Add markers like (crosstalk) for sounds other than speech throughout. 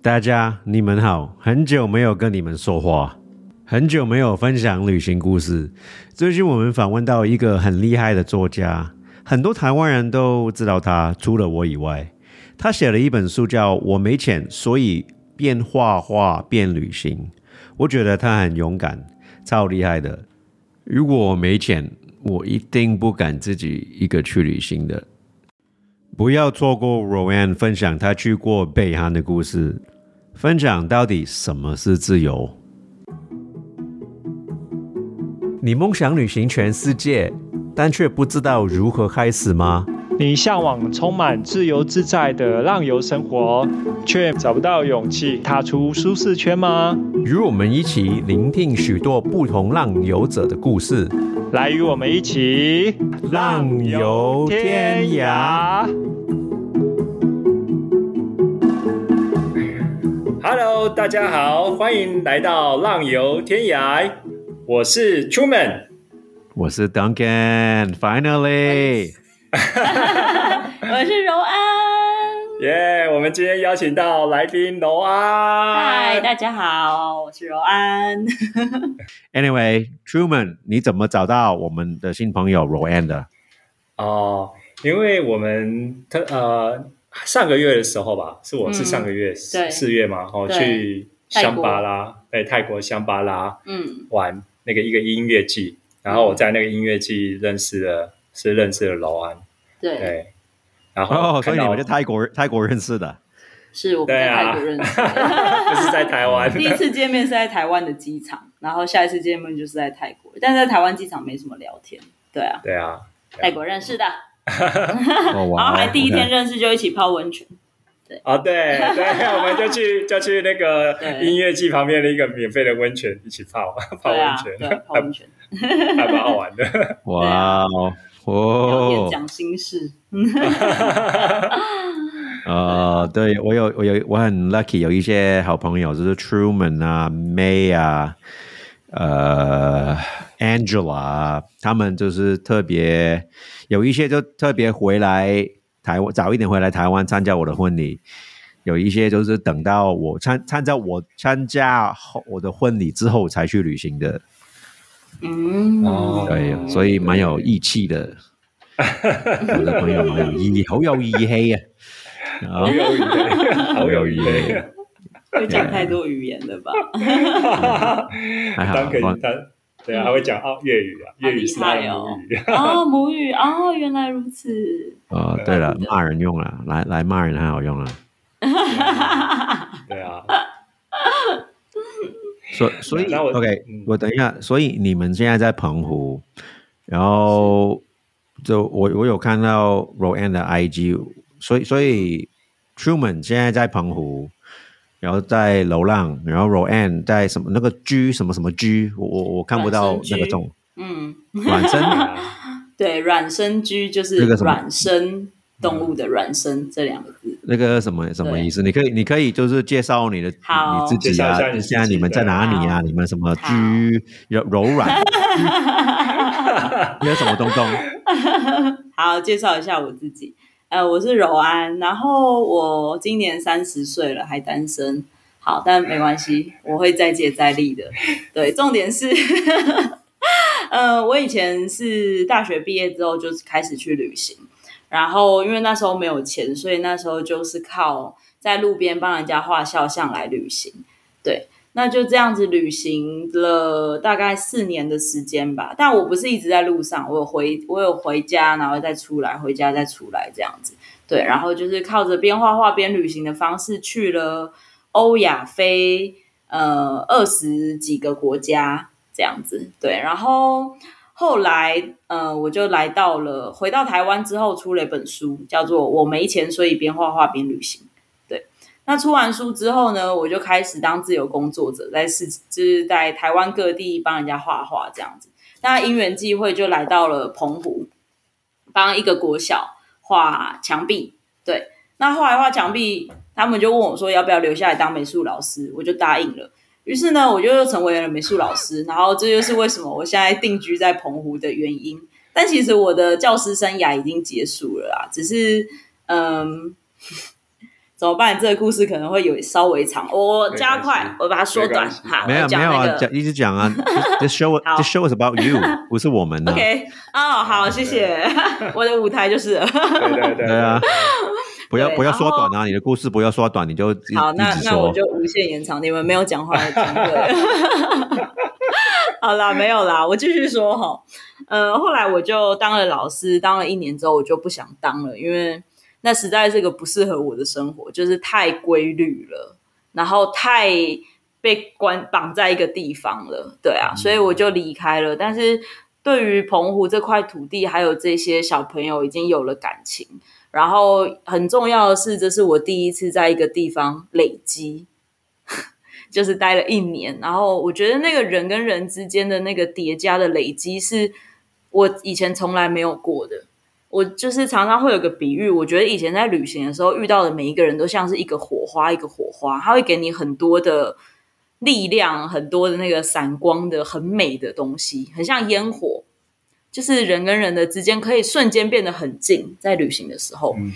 大家你们好，很久没有跟你们说话，很久没有分享旅行故事。最近我们访问到一个很厉害的作家，很多台湾人都知道他，除了我以外。他写了一本书叫《我没钱，所以变画画变旅行》。我觉得他很勇敢，超厉害的。如果我没钱，我一定不敢自己一个去旅行的。不要错过 Rowan 分享他去过北韩的故事，分享到底什么是自由。你梦想旅行全世界，但却不知道如何开始吗？你向往充满自由自在的浪游生活，却找不到勇气踏出舒适圈吗？与我们一起聆听许多不同浪游者的故事，来与我们一起浪游天涯。Hello，大家好，欢迎来到浪游天涯，我是 Truman。我是 Duncan，Finally，(laughs) 我是柔安。耶我们今天邀请到来宾柔安。嗨，大家好，我是柔安。(laughs) Anyway，Truman，你怎么找到我们的新朋友 Rowan 的？哦，因为我们他呃上个月的时候吧，是我是嗯上个月对四月嘛，哦对去香巴拉，对泰国香巴拉嗯，玩那个一个音乐季，然后我在那个音乐季认识了是认识了老安，对，对，然后哦，所以你们在泰国泰国认识的？是我们在对啊。泰国认识。的。不是在台湾，第一次见面是在台湾的机场，然后下一次见面就是在泰国，但是在台湾机场没什么聊天。对啊，对啊，泰国认识的，(laughs) 哦然后哇，还第一天认识就一起泡温泉。哦对对，(laughs) 我们就去就去那个音乐季旁边的一个免费的温泉一起泡泡温对啊，对泉，泡温泉，(laughs) 还蛮好玩的。哇哦，哦，讲心事。呃，(laughs) 对我有我有我很 lucky 有一些好朋友，就是 Truman 啊、May 啊、呃 Angela 啊，他们就是特别有一些就特别回来台湾，早一点回来台湾参加我的婚礼。有一些就是等到我参参加我参加后我的婚礼之后才去旅行的，嗯，哦对，所以蛮有义气的。(laughs) 我的朋友蛮有义，好有义气啊！好有语言，好有语言。会讲太多语言了吧？还好 (laughs) 当可以对啊，还会讲哦粤语啊，粤语是母语。哦，母语哦，原来如此。哦，对了，骂人用了，来来骂人很好用啊。(laughs) 对啊，(laughs) 所所以那我 OK，嗯。我等一下，所以你们现在在澎湖，然后就我我有看到 Roanne 的 IG，所以所以 Truman 现在在澎湖，然后在流浪，然后 Roanne 在什么那个居什么什么居，我我我看不到那个中嗯，软身对 (laughs) 啊对，软身居就是那个什么软身动物的软身这两个字。那个什么什么意思？你可以，你可以就是介绍你的好你自己啊介绍一下，你自己现在你们在哪里啊？你们什么居柔柔软，(laughs) 你有什么东东？(laughs) 好，介绍一下我自己。呃，我是柔安，然后我今年三十岁了，还单身。好，但没关系，我会再接再厉的。对，重点是，(laughs) 呃，我以前是大学毕业之后就是开始去旅行，然后因为那时候没有钱，所以那时候就是靠在路边帮人家画肖像来旅行。对，那就这样子旅行了大概四年的时间吧。但我不是一直在路上，我有回我有回家，然后再出来，回家再出来这样子。对，然后就是靠着边画画边旅行的方式去了欧亚非呃二十几个国家这样子。对，然后后来呃我就来到了回到台湾之后出了一本书，叫做《我没钱，所以边画画边旅行》。对那出完书之后呢，我就开始当自由工作者，在是就是在台湾各地帮人家画画这样子。那因缘际会就来到了澎湖，帮一个国小画墙壁。对，那画一画墙壁，他们就问我说要不要留下来当美术老师，我就答应了。于是呢，我就又成为了美术老师，然后这就是为什么我现在定居在澎湖的原因。但其实我的教师生涯已经结束了啦，只是嗯。(laughs) 怎么办？这个故事可能会有稍微长，我加快，我把它缩短哈。没有没有啊，讲一直讲啊 This show (laughs) this show is about you，不是我们的。OK，哦，好，谢谢，(laughs) 我的舞台就是了。对对对对啊，不要不要缩短啊！你的故事不要缩短，你就一好，那那我。就无限延长，你们没有讲话的机会。(laughs) 好啦，没有啦，我继续说哈。呃，后来我就当了老师，当了一年之后，我就不想当了，因为那实在是个不适合我的生活，就是太规律了，然后太被关绑在一个地方了，对啊，所以我就离开了。但是对于澎湖这块土地，还有这些小朋友，已经有了感情。然后很重要的是，这是我第一次在一个地方累积，(laughs) 就是待了一年。然后我觉得那个人跟人之间的那个叠加的累积，是我以前从来没有过的。我就是常常会有个比喻，我觉得以前在旅行的时候遇到的每一个人都像是一个火花，一个火花，它会给你很多的力量，很多的那个闪光的很美的东西，很像烟火。就是人跟人的之间可以瞬间变得很近，在旅行的时候。嗯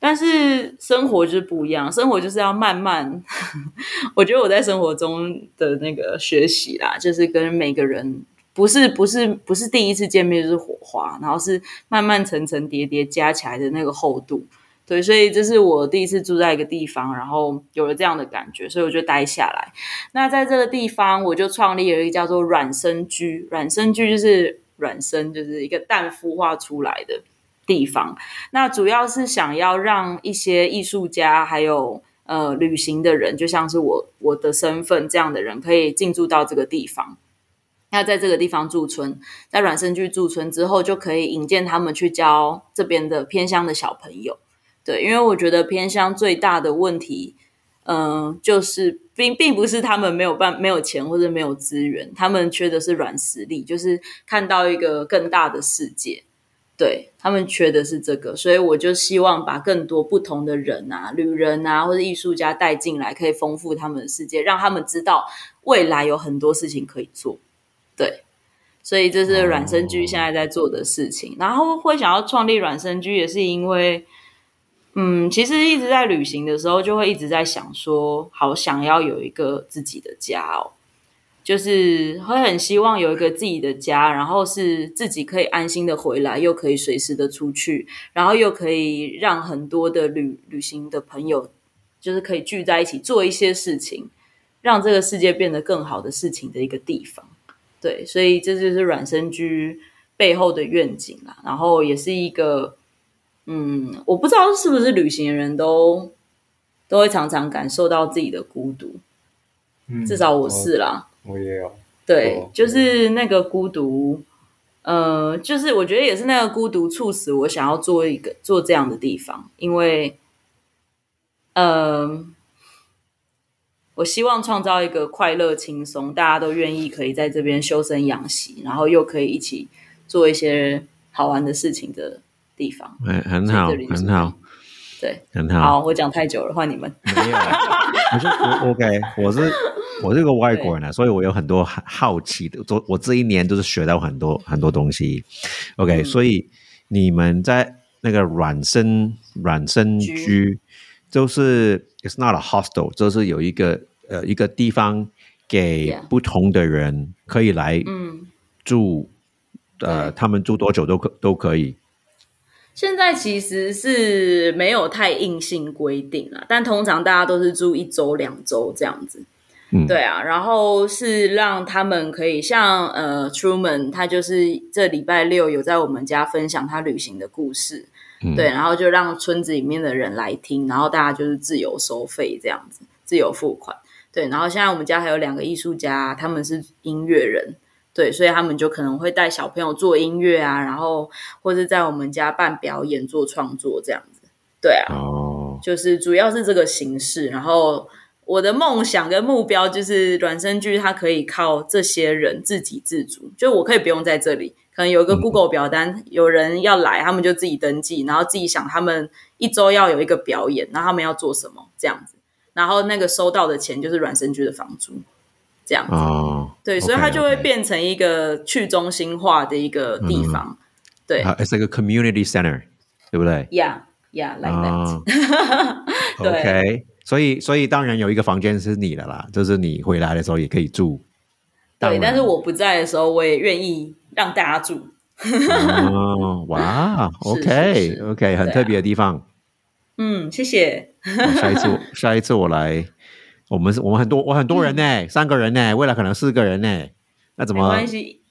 但是生活就是不一样，生活就是要慢慢。(laughs) 我觉得我在生活中的那个学习啦，就是跟每个人不是不是不是第一次见面就是火花，然后是慢慢层层叠叠加起来的那个厚度。对，所以这是我第一次住在一个地方，然后有了这样的感觉，所以我就待下来。那在这个地方，我就创立了一个叫做软生居，软生居就是软生，就是一个蛋孵化出来的地方。那主要是想要让一些艺术家，还有呃旅行的人，就像是我我的身份这样的人，可以进驻到这个地方。那在这个地方驻村，在软生居驻村之后，就可以引荐他们去教这边的偏乡的小朋友。对，因为我觉得偏乡最大的问题，嗯、就是并并不是他们没有办没有钱或者没有资源，他们缺的是软实力，就是看到一个更大的世界。对他们缺的是这个，所以我就希望把更多不同的人啊、旅人啊或者艺术家带进来，可以丰富他们的世界，让他们知道未来有很多事情可以做。对，所以这是软生居现在在做的事情。然后会想要创立软生居，也是因为，嗯，其实一直在旅行的时候，就会一直在想说，好想要有一个自己的家哦。就是会很希望有一个自己的家，然后是自己可以安心的回来，又可以随时的出去，然后又可以让很多的旅旅行的朋友，就是可以聚在一起做一些事情，让这个世界变得更好的事情的一个地方。对，所以这就是软生居背后的愿景啦。然后也是一个，嗯，我不知道是不是旅行的人都都会常常感受到自己的孤独，嗯至少我是啦。我也有，哦，对就是那个孤独，呃，就是我觉得也是那个孤独促使我想要做一个做这样的地方，因为，呃，我希望创造一个快乐、轻松，大家都愿意可以在这边修身养息，然后又可以一起做一些好玩的事情的地方。哎，很好很好，对，很好。好，我讲太久了，换你们。没有，我就我 OK，我是 (laughs) 我是个外国人啊，所以我有很多好好奇的。我我这一年都是学到很多很多东西。OK，、嗯所以你们在那个软生软生居居，就是 it's not a hostel，就是有一个呃一个地方给不同的人可以来嗯。住，呃，他们住多久都可都可以。现在其实是没有太硬性规定了，但通常大家都是住一周、两周这样子。嗯对啊，然后是让他们可以像呃，Truman，他就是这礼拜六有在我们家分享他旅行的故事，嗯对，然后就让村子里面的人来听，然后大家就是自由收费这样子，自由付款。对，然后现在我们家还有两个艺术家，他们是音乐人，对，所以他们就可能会带小朋友做音乐啊，然后或是在我们家办表演、做创作这样子。对啊，哦，就是主要是这个形式。然后我的梦想跟目标就是软生居，它可以靠这些人自给自足，就我可以不用在这里，可能有一个 Google 表单，有人要来，他们就自己登记，然后自己想他们一周要有一个表演，然后他们要做什么这样子，然后那个收到的钱就是软生居的房租，这样子。哦，对，所以它就会变成一个去中心化的一个地方。对啊，it's like a community center，对不对？，Yeah, yeah, like that、(laughs) 啊 OK，所以所以当然有一个房间是你的啦，就是你回来的时候也可以住。对，但是我不在的时候，我也愿意让大家住。哦，哇，(laughs) OK OK，很特别的地方。嗯，谢谢。下一次，下一次我 (laughs) 来，我们是我们很多，我很多人呢，三个人呢，未来可能四个人呢，那怎么？没关系，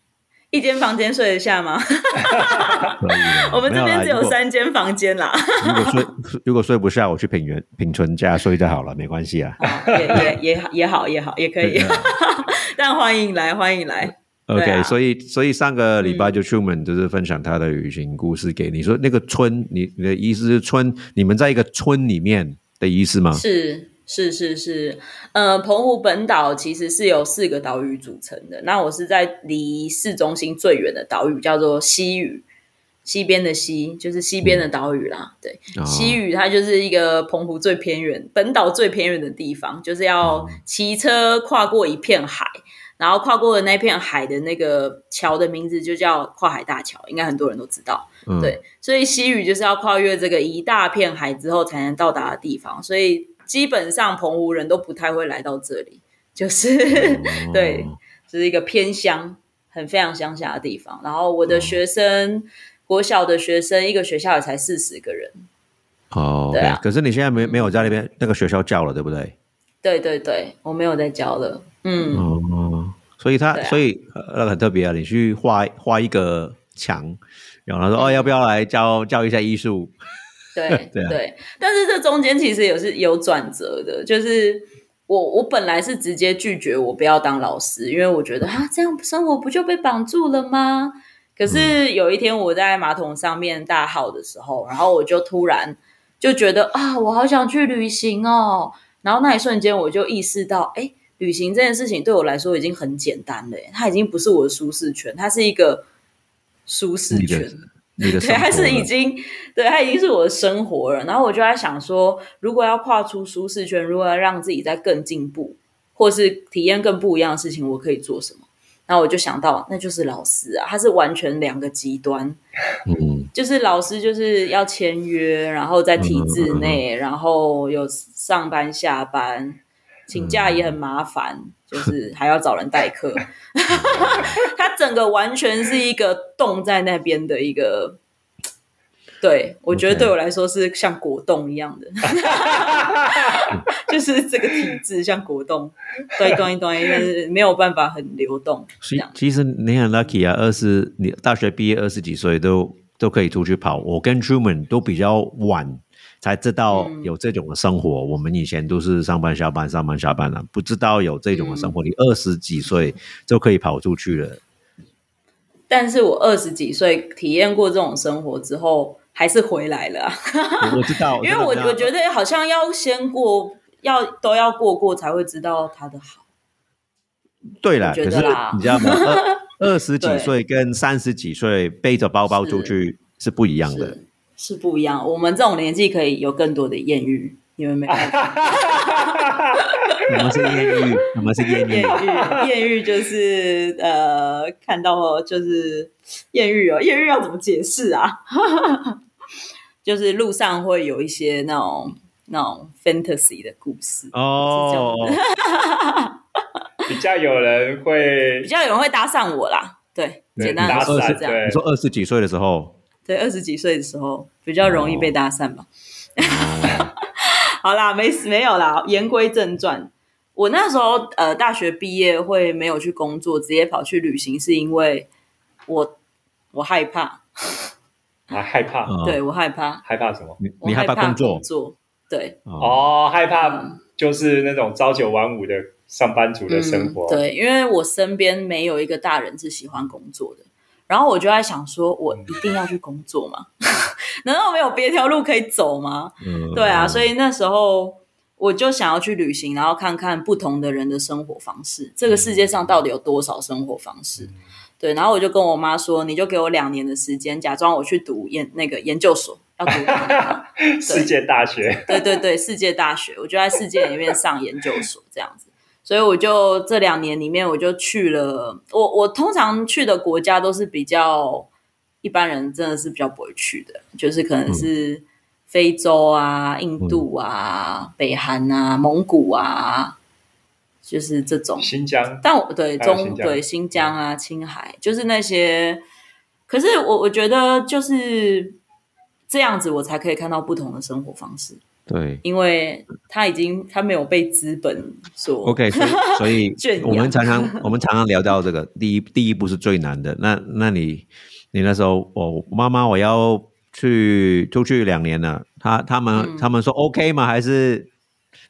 一间房间睡得下吗？(laughs) 我们这边只有三间房间啦。如果睡如果睡不下，我去品源品存家睡就好了，没关系啊。也也也也好也好也可以。(laughs) 但欢迎来，欢迎来。OK，所以所以上个礼拜就出门就是分享他的旅行故事给你说那个村，你你的意思是村，你们在一个村里面的意思吗？是是是是，呃，澎湖本岛其实是由四个岛屿组成的。那我是在离市中心最远的岛屿，叫做西屿，西边的西就是西边的岛屿啦。对，西屿它就是一个澎湖最偏远、本岛最偏远的地方，就是要骑车跨过一片海。然后跨过的那片海的那个桥的名字就叫跨海大桥，应该很多人都知道。对，所以西屿就是要跨越这个一大片海之后才能到达的地方，所以基本上澎湖人都不太会来到这里，就是 (laughs) 对，这是一个偏乡，很非常乡下的地方。然后我的学生，国小的学生，一个学校也才四十个人。哦，对啊。可是你现在没没有在那边那个学校教了，对不对？对对对，我没有在教了。嗯哦，所以他所以那个很特别啊，你去画画一个墙，然后他说哦，要不要来教教一下艺术？对 (laughs) 对对，但是这中间其实也是有转折的，就是我我本来是直接拒绝我不要当老师，因为我觉得啊，这样生活不就被绑住了吗？可是有一天我在马桶上面大号的时候，然后我就突然就觉得啊，我好想去旅行哦，然后那一瞬间我就意识到，哎。旅行这件事情对我来说已经很简单了，它已经不是我的舒适圈，它是一个舒适圈，对，它是已经，对，它已经是我的生活了。然后我就在想说，如果要跨出舒适圈，如果要让自己再更进步，或是体验更不一样的事情，我可以做什么？然后我就想到，那就是老师啊，他是完全两个极端，嗯，(laughs) 就是老师就是要签约，然后在体制内，然后有上班下班。请假也很麻烦，就是还要找人代课。(laughs) 他整个完全是一个冻在那边的一个，对我觉得对我来说是像果冻一样的，(laughs) 就是这个体质像果冻，端一端一是没有办法很流动。其其实你很 lucky 啊，二十你大学毕业二十几岁都都可以出去跑。我跟 Truman 都比较晚。才知道有这种的生活。我们以前都是上班下班，上班下班了，不知道有这种的生活。你二十几岁就可以跑出去了。但是我二十几岁体验过这种生活之后，还是回来了。我知道，(laughs) 因为我我觉得好像要先过，要都要过过才会知道他的好。对了，可是你知道吗？二 (laughs) 十几岁跟三十几岁背着包包出去是不一样的。是不一样，我们这种年纪可以有更多的艳遇，你们没有？什么是艳遇？什么是艳遇？(laughs) 艳遇就是呃，看到就是艳遇哦，艳遇要怎么解释啊？(laughs) 就是路上会有一些那种那种 fantasy 的故事哦，(laughs) 比较有人会比较有人会搭讪我啦，对，简单来说是这样。你说二十几岁的时候。对，二十几岁的时候比较容易被搭讪吧。(laughs) 好啦，没没有啦。言归正传，我那时候呃，大学毕业会没有去工作，直接跑去旅行，是因为我我害怕。啊，害怕？对我害怕。害怕什么？你害怕工作？做对。哦，害怕就是那种朝九晚五的上班族的生活。对，因为我身边没有一个大人是喜欢工作的。然后我就在想，说我一定要去工作吗？(laughs) 难道没有别条路可以走吗？嗯对啊，所以那时候我就想要去旅行，然后看看不同的人的生活方式。这个世界上到底有多少生活方式？对，然后我就跟我妈说：“你就给我两年的时间，假装我去读研那个研究所，要读 (laughs) 世界大学。”对对对，世界大学，我就在世界里面上研究所这样子。所以我就这两年里面，我就去了。我我通常去的国家都是比较一般人真的是比较不会去的，就是可能是非洲啊、印度啊、北韩啊、蒙古啊，就是这种。新疆，但我对中新对新疆啊、青海，就是那些。可是我我觉得就是这样子，我才可以看到不同的生活方式，对因为他已经他没有被资本所，OK，所以所以 (laughs) 我们常常我们常常聊到这个第一第一步是最难的。那那你你那时候，我妈妈我要去出去两年了，他他们、嗯他们说 OK 吗？还是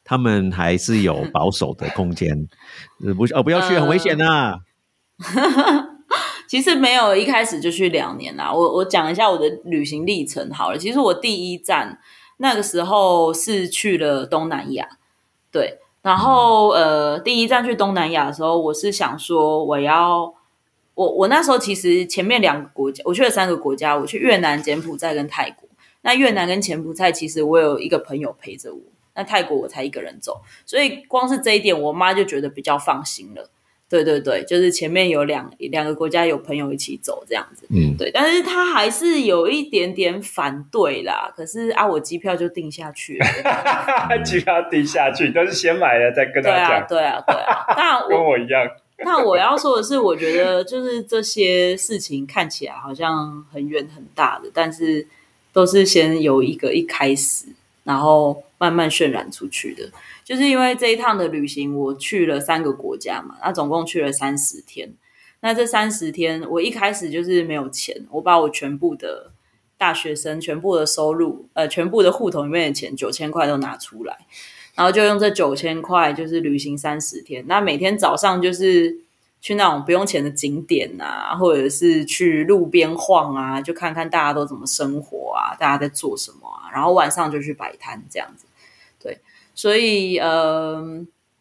他们还是有保守的空间？(laughs) 呃不是哦，不要去，很危险啊！(laughs) 其实没有一开始就去两年啦。我我讲一下我的旅行历程好了。其实我第一站那个时候是去了东南亚，对，然后呃，第一站去东南亚的时候，我是想说我要我我那时候其实前面两个国家，我去了三个国家，我去越南、柬埔寨跟泰国。那越南跟柬埔寨其实我有一个朋友陪着我，那泰国我才一个人走，所以光是这一点，我妈就觉得比较放心了。对对对，就是前面有两两个国家有朋友一起走这样子，嗯，对，但是他还是有一点点反对啦。可是啊，我机票就定下去了。(laughs) 机票定下去都是先买了再跟他对啊，讲，对啊，对啊。但 (laughs) 跟我我一样。那我要说的是，我觉得就是这些事情看起来好像很远很大的，但是都是先有一个一开始，然后慢慢渲染出去的。就是因为这一趟的旅行，我去了三个国家嘛，那总共去了三十天。那这三十天，我一开始就是没有钱，我把我全部的大学生全部的收入，呃，全部的户头里面的钱九千块都拿出来，然后就用这九千块就是旅行三十天。那每天早上就是去那种不用钱的景点啊，或者是去路边晃啊，就看看大家都怎么生活啊，大家在做什么啊，然后晚上就去摆摊这样子。对，所以呃，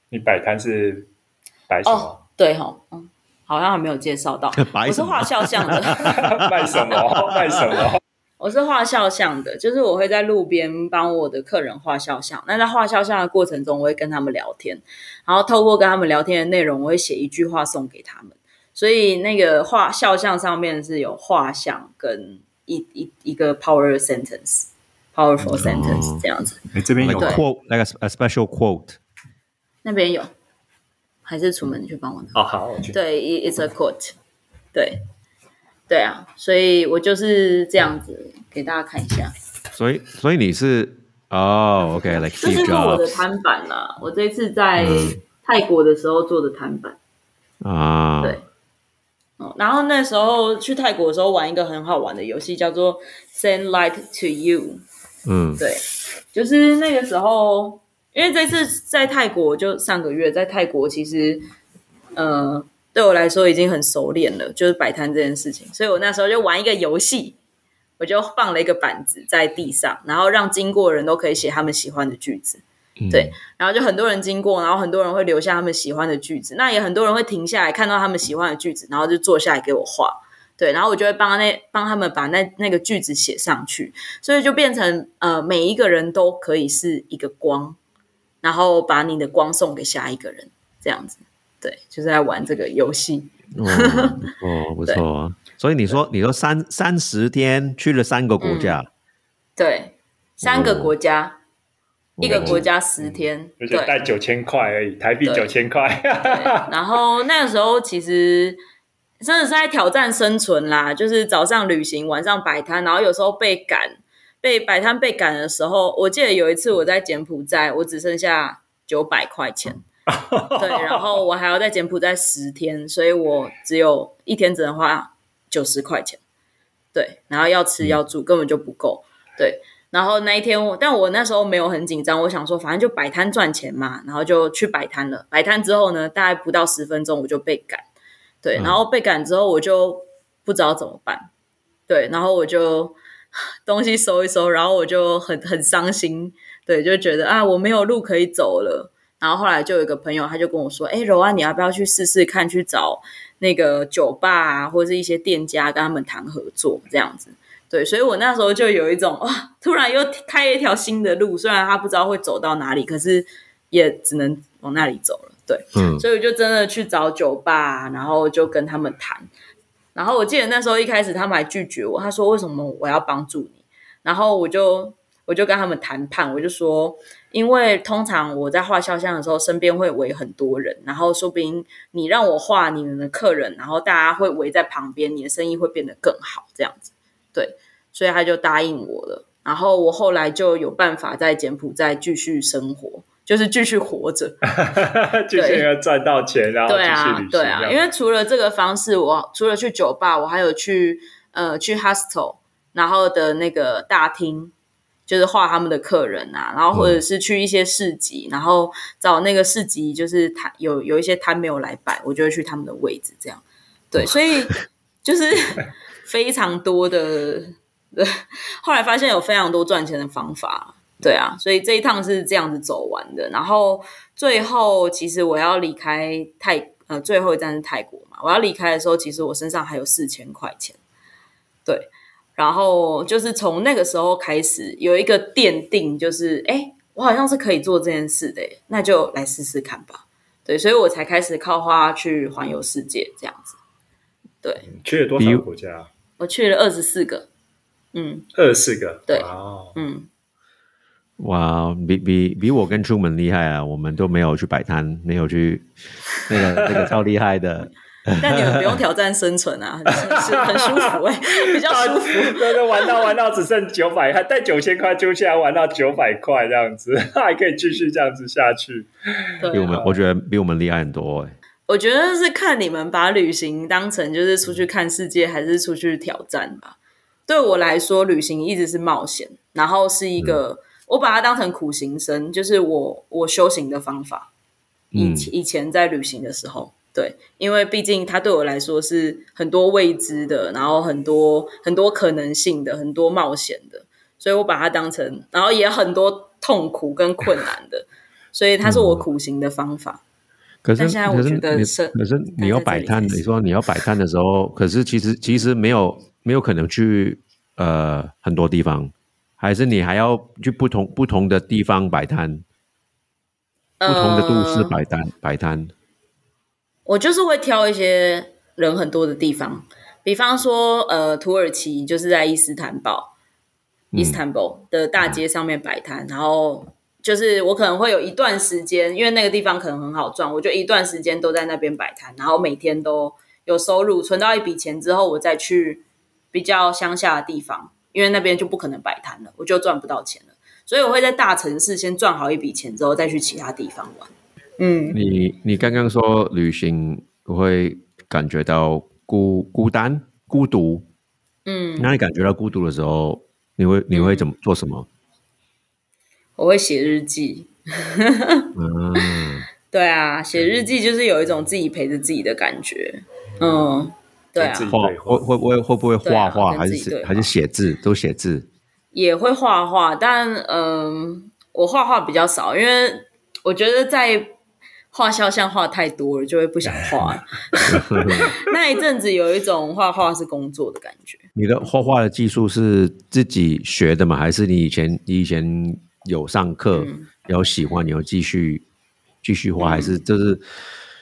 你摆摊是摆什么？哦，对哈，嗯，好像还没有介绍到，(laughs) 我是画肖像的。(laughs) 卖什么？卖什么？(laughs) 我是画肖像的，就是我会在路边帮我的客人画肖像。那在画肖像的过程中，我会跟他们聊天，然后透过跟他们聊天的内容，我会写一句话送给他们。所以那个画肖像上面是有画像跟一一一个 power sentence，powerful sentence 这样子。你这边 like 对 quote like a, a special quote。那边有，还是出门你去帮我拿？哦，好，我去。对，it-，it's a quote，对，对啊，所以我就是这样子给大家看一下。所以所以你是哦，OK，like、这 Steve 就是我的摊板啦，我这次在嗯泰国的时候做的摊板。啊，对哦，然后那时候去泰国的时候玩一个很好玩的游戏，叫做 Send Light to You。嗯对，就是那个时候，因为这次在泰国，就上个月在泰国，其实呃对我来说已经很熟练了，就是摆摊这件事情，所以我那时候就玩一个游戏，我就放了一个板子在地上，然后让经过的人都可以写他们喜欢的句子。嗯对，然后就很多人经过，然后很多人会留下他们喜欢的句子，那也很多人会停下来看到他们喜欢的句子，然后就坐下来给我画。对，然后我就会帮那帮他们把那那个句子写上去，所以就变成呃每一个人都可以是一个光，然后把你的光送给下一个人，这样子。对，就是在玩这个游戏。(laughs) 哦哦，不错啊。所以你说你说三三十天去了三个国家，对，三个哦国家，一个哦国家十天，而且带九千块而已，台币九千块。然后那个时候其实真的是在挑战生存啦，就是早上旅行，晚上摆摊，然后有时候被赶，被摆摊被赶的时候，我记得有一次我在柬埔寨，我只剩下九百块钱。(laughs) 对，然后我还要在柬埔寨十天，所以我只有一天只能花九十块钱。对，然后要吃要住根本就不够。对，然后那一天我，但我那时候没有很紧张，我想说反正就摆摊赚钱嘛，然后就去摆摊了。摆摊之后呢，大概不到十分钟我就被赶。对，嗯然后被赶之后我就不知道怎么办。对，然后我就 (laughs) 东西收一收，然后我就很很伤心。对，就觉得啊，我没有路可以走了。然后后来就有一个朋友，他就跟我说：“哎，柔安，你要不要去试试看，去找那个酒吧啊，或者是一些店家，跟他们谈合作这样子。”对，所以我那时候就有一种哇，突然又开了一条新的路，虽然他不知道会走到哪里，可是也只能往那里走了。对，嗯所以我就真的去找酒吧，然后就跟他们谈。然后我记得那时候一开始他们还拒绝我，他说：“为什么我要帮助你？”然后我就我就跟他们谈判，我就说，因为通常我在画肖像的时候，身边会围很多人，然后说不定你让我画你们的客人，然后大家会围在旁边，你的生意会变得更好，这样子。对，所以他就答应我了。然后我后来就有办法在柬埔寨继续生活，就是继续活着。(laughs) 继续要赚到钱，然后对啊。对啊，因为除了这个方式，我除了去酒吧，我还有去呃去 hostel，然后的那个大厅，就是画他们的客人啊，然后或者是去一些市集，然后找那个市集就是摊有有一些摊没有来摆，我就会去他们的位置这样。对，所以就是非常多的，(laughs) 后来发现有非常多赚钱的方法。对啊，所以这一趟是这样子走完的。然后最后，其实我要离开泰呃最后一站是泰国嘛，我要离开的时候，其实我身上还有四千块钱。对，然后就是从那个时候开始有一个奠定，就是哎，我好像是可以做这件事的，那就来试试看吧。对，所以我才开始靠花去环游世界这样子。对去了多少国家？我去了二十四个，嗯二十四个。对哦，嗯，哇，比比比我跟出门厉害啊！我们都没有去摆摊，没有去 (laughs) 那个那个超厉害的。(laughs) 但你们不用挑战生存啊，很是很舒服哎、(laughs) 比较舒服。对对，玩到玩到只剩九百，还带九千块出去，还玩到九百块这样子，还可以继续这样子下去。对啊比我们，我觉得比我们厉害很多哎、我觉得是看你们把旅行当成就是出去看世界，还是出去挑战吧。对我来说，旅行一直是冒险，然后是一个、我把它当成苦行僧，就是我我修行的方法。以嗯前以前在旅行的时候，对，因为毕竟它对我来说是很多未知的，然后很多很多可能性的，很多冒险的，所以我把它当成，然后也很多痛苦跟困难的，所以它是我苦行的方法。可是现在我可是觉得可是你要摆摊，你说你要摆摊的时候，可是其实其实没有没有可能去呃很多地方，还是你还要去不同不同的地方摆摊，不同的都市呃摆摊摆摊。我就是会挑一些人很多的地方，比方说，呃，土耳其就是在伊斯坦堡、伊斯坦堡的大街上面摆摊，然后就是我可能会有一段时间，因为那个地方可能很好赚，我就一段时间都在那边摆摊，然后每天都有收入，存到一笔钱之后，我再去比较乡下的地方，因为那边就不可能摆摊了，我就赚不到钱了，所以我会在大城市先赚好一笔钱之后，再去其他地方玩。嗯，你你刚刚说旅行会感觉到孤孤单、孤独，嗯，那你感觉到孤独的时候，你会你会怎么做什么？我会写日记。嗯，(laughs) 对啊，写日记就是有一种自己陪着自己的感觉。嗯，对啊画会会不会会不会画画，跟还是写还是写字？都写字。也会画画，但嗯，我画画比较少，因为我觉得在画肖像画太多了，就会不想画。(laughs) 那一阵子有一种画画是工作的感觉。你的画画的技术是自己学的吗？还是你以前你以前有上课，嗯有喜欢，你有继续继续画，还是就是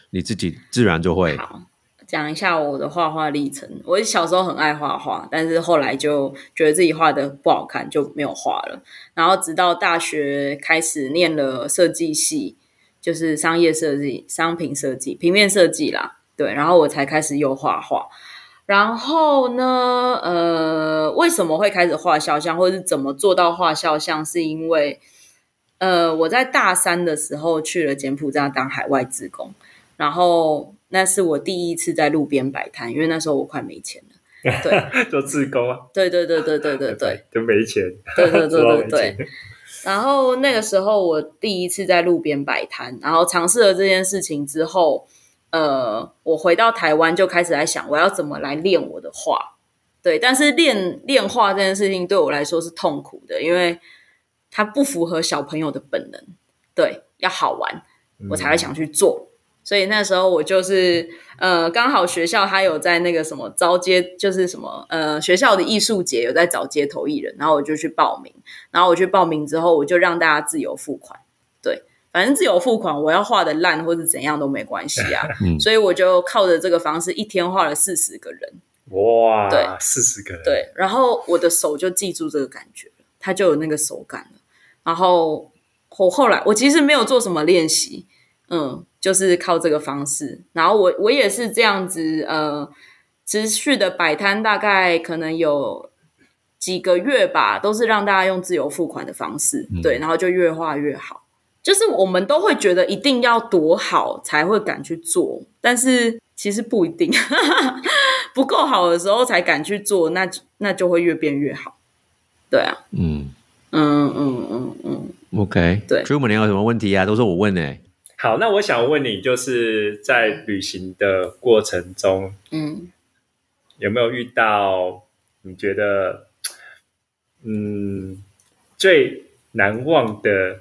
你自己自然就会？好，讲一下我的画画历程。我小时候很爱画画，但是后来就觉得自己画的不好看，就没有画了。然后直到大学开始念了设计系，就是商业设计、商品设计、平面设计啦。对，然后我才开始又画画。然后呢，呃，为什么会开始画肖像，或者是怎么做到画肖像？是因为，呃，我在大三的时候去了柬埔寨当海外职工，然后那是我第一次在路边摆摊，因为那时候我快没钱了。(laughs) 对，做自工啊，对对对对对对对，(laughs) 就没钱，对对对对对。(laughs) 然后那个时候我第一次在路边摆摊，然后尝试了这件事情之后，呃，我回到台湾就开始在想我要怎么来练我的画。对，但是练练画这件事情对我来说是痛苦的，因为它不符合小朋友的本能。对，要好玩，我才会想去做。所以那时候我就是呃，刚好学校他有在那个什么招街，就是什么呃学校的艺术节有在找街头艺人，然后我就去报名。然后我去报名之后，我就让大家自由付款。对，反正自由付款，我要画的烂或者怎样都没关系啊。(laughs) 嗯所以我就靠着这个方式，一天画了四十个人。哇，对四十个人，，对，然后我的手就记住这个感觉了，它就有那个手感了。然后我后来我其实没有做什么练习，嗯，就是靠这个方式。然后我我也是这样子，呃，持续的摆摊，大概可能有几个月吧，都是让大家用自由付款的方式，对，然后就越画越好。就是我们都会觉得一定要多好才会敢去做，但是其实不一定，(laughs) 不够好的时候才敢去做，那那就会越变越好。对啊，嗯嗯嗯嗯嗯，，OK，对所以我们你有什么问题啊？都是我问的、好，那我想问你，就是在旅行的过程中，嗯，有没有遇到你觉得嗯最难忘的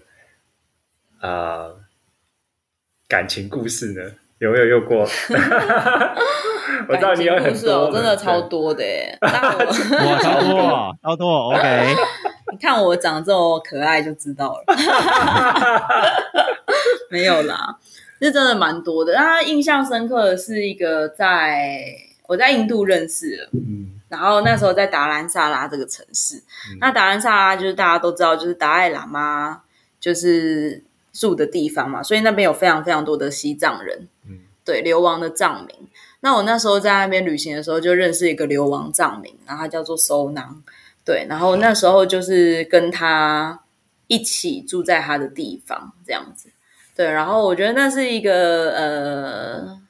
啊、呃感情故事呢？有没有用过？(laughs) 我知道你有很多，真的超多的耶。我哇，超多啊，超多，OK，(laughs) 你看我长这么可爱就知道了。(laughs) (laughs) 没有啦，是真的蛮多的。但他印象深刻的是一个在我在印度认识了，嗯。然后那时候在达兰萨拉这个城市，那达兰萨拉就是大家都知道，就是达赖喇嘛就是住的地方嘛，所以那边有非常非常多的西藏人，嗯。对流亡的藏民。那我那时候在那边旅行的时候，就认识一个流亡藏民，然后他叫做收囊，对，然后那时候就是跟他一起住在他的地方这样子，对，然后我觉得那是一个呃。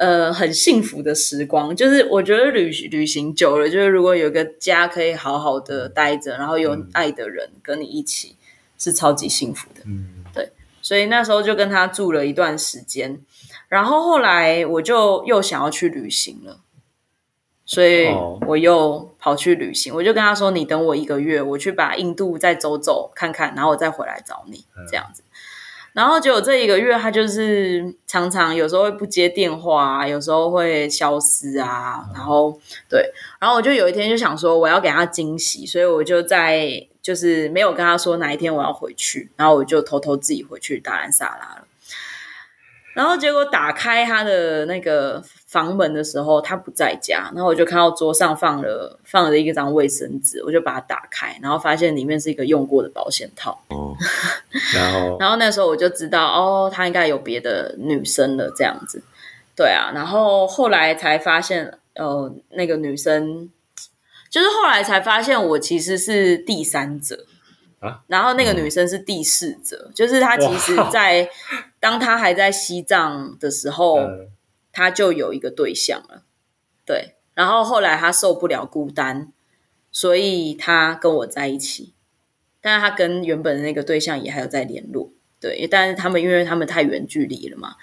呃，很幸福的时光，就是我觉得旅旅行久了，就是如果有个家可以好好的待着，然后有爱的人跟你一起，是超级幸福的。嗯所以那时候就跟他住了一段时间，然后后来我就又想要去旅行了，所以哦我又跑去旅行。我就跟他说：“你等我一个月，我去把印度再走走看看，然后我再回来找你。”这样子。然后结果这一个月，他就是常常有时候会不接电话啊，有时候会消失啊。然后对，然后我就有一天就想说，我要给他惊喜，所以我就在就是没有跟他说哪一天我要回去，然后我就偷偷自己回去打兰萨拉了。然后结果打开他的那个房门的时候，他不在家，然后我就看到桌上放了放了一张卫生纸，我就把它打开，然后发现里面是一个用过的保险套。哦，(laughs) 然后然后那时候我就知道，哦，他应该有别的女生了，这样子。对啊，然后后来才发现，呃，那个女生，就是后来才发现我其实是第三者啊，然后那个女生是第四者，就是她其实哇在 (laughs) 当她还在西藏的时候，嗯他就有一个对象了，对，然后后来他受不了孤单，所以他跟我在一起，但是他跟原本的那个对象也还有在联络，对，但是他们因为他们太远距离了嘛，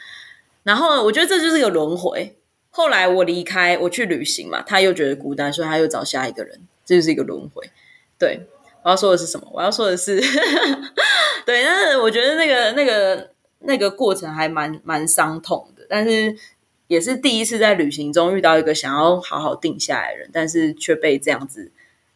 然后我觉得这就是一个轮回。后来我离开，我去旅行嘛，他又觉得孤单，所以他又找下一个人，这就是一个轮回。对，我要说的是什么？我要说的是，(laughs) 对，但是我觉得那个那个那个过程还蛮蛮伤痛的，但是也是第一次在旅行中遇到一个想要好好定下来的人，但是却被这样子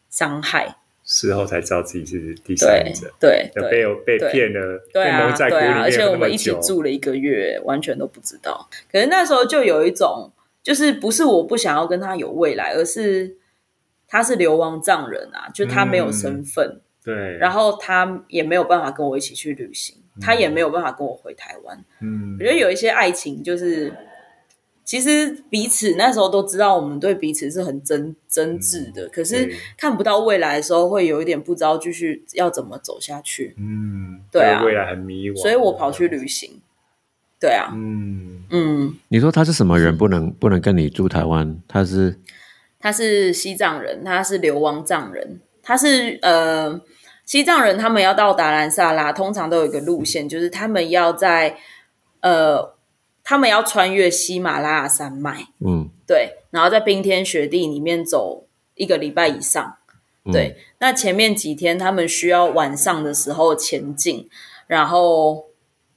伤害。事后才知道自己是第三者，对就被对。有被骗了，对啊，被蒙在鼓对啊，而且我们一起。住了一个月，完全都不知道。可是那时候就有一种，就是不是我不想要跟他有未来，而是他是流亡藏人啊，就他没有身份，对，然后他也没有办法跟我一起去旅行，他也没有办法跟我回台湾。嗯我觉得有一些爱情就是。其实彼此那时候都知道，我们对彼此是很真真挚的，可是看不到未来的时候，会有一点不知道继续要怎么走下去。嗯，对啊未来很迷惘，所以我跑去旅行。对啊，嗯，嗯，你说他是什么人？不能不能跟你住台湾？他是他是西藏人，他是流亡藏人，他是呃西藏人，他们要到达兰萨拉，通常都有一个路线，就是他们要在呃他们要穿越喜马拉雅山脉，嗯，对，然后在冰天雪地里面走一个礼拜以上。嗯。对，那前面几天他们需要晚上的时候前进，然后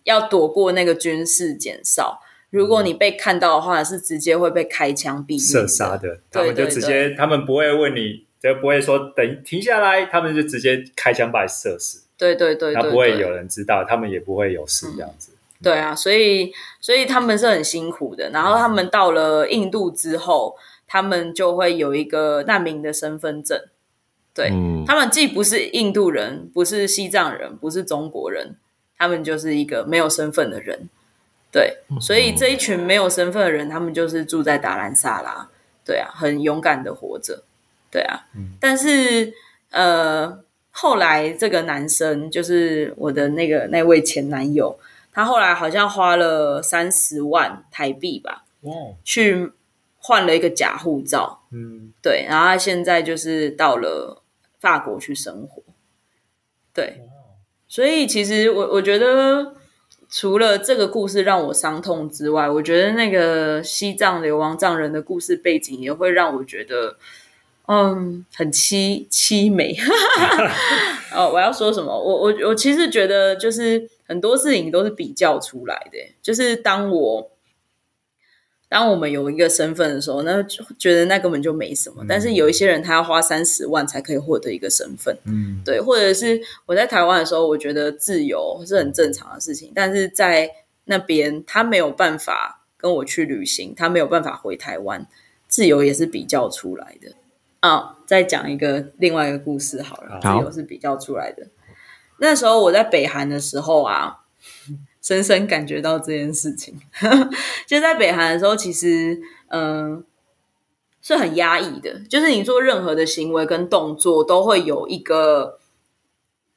要躲过那个军事检哨。如果你被看到的话，是直接会被开枪毙射杀的，他对们就对直接，他们不会问你，就不会说等停下来，他们就直接开枪把你射死，对对对对，对那不会有人知道，他们也不会有事这样子。对啊，所以所以他们是很辛苦的。然后他们到了印度之后，他们就会有一个难民的身份证。对、嗯他们既不是印度人，不是西藏人，不是中国人，他们就是一个没有身份的人。对，所以这一群没有身份的人，他们就是住在达兰萨拉，对啊，很勇敢的活着，对啊。但是呃，后来这个男生就是我的那个那位前男友，他后来好像花了三十万台币吧，哇，去换了一个假护照，嗯，对，然后他现在就是到了法国去生活，对，所以其实我我觉得，除了这个故事让我伤痛之外，我觉得那个西藏流亡藏人的故事背景也会让我觉得，嗯，很凄凄美。(laughs) 哦，我要说什么？我我我其实觉得，就是很多事情都是比较出来的，就是当我。当我们有一个身份的时候，那就觉得那根本就没什么。但是有一些人，他要花三十万才可以获得一个身份，嗯，对，或者是我在台湾的时候，我觉得自由是很正常的事情，但是在那边他没有办法跟我去旅行，他没有办法回台湾，自由也是比较出来的。啊，再讲一个另外一个故事好了，自由是比较出来的。那时候我在北韩的时候啊，深深感觉到这件事情。(laughs) 就在北韩的时候，其实嗯、是很压抑的，就是你做任何的行为跟动作都会有一个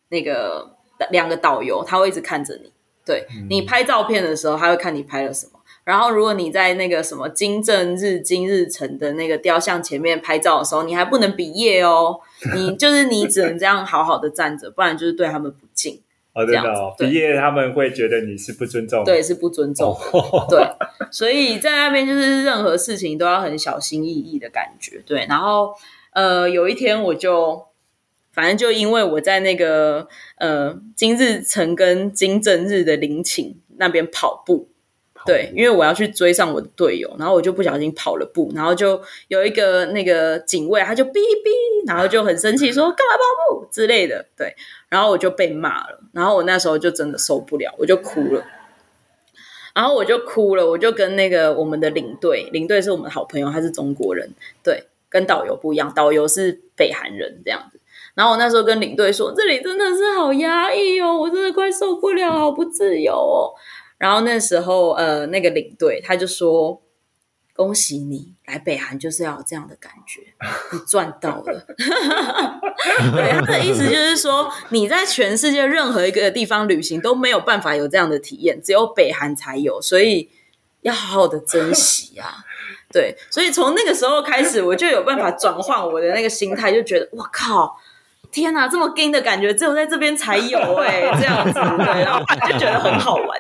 那个两个导游，他会一直看着你。对、你拍照片的时候，他会看你拍了什么。然后，如果你在那个什么金正日、金日成的那个雕像前面拍照的时候，你还不能比耶哦，你 (laughs) 就是你只能这样好好的站着，不然就是对他们不敬，哦，真的这样哦，毕业他们会觉得你是不尊重，对，是不尊重。哦，对，所以在那边就是任何事情都要很小心翼翼的感觉。对，然后呃，有一天我就，反正就因为我在那个呃金日成跟金正日的陵寝那边跑步。对，因为我要去追上我的队友，然后我就不小心跑了步，然后就有一个那个警卫，他就哔哔，然后就很生气说干嘛跑步之类的，对，然后我就被骂了，然后我那时候就真的受不了，我就哭了。然后我就哭了，我就跟那个我们的领队，领队是我们的好朋友，他是中国人，对，跟导游不一样，导游是北韩人这样子。然后我那时候跟领队说，这里真的是好压抑哦，我真的快受不了，好不自由哦。然后那时候，呃，那个领队他就说：“恭喜你来北韩，就是要有这样的感觉，你赚到了。(laughs) ”对，他的意思就是说，你在全世界任何一个地方旅行都没有办法有这样的体验，只有北韩才有，所以要好好的珍惜啊。对，所以从那个时候开始，我就有办法转换我的那个心态，就觉得我靠。天哪，这么硬的感觉只有在这边才有哎、这样子对，然后我就觉得很好玩。(laughs)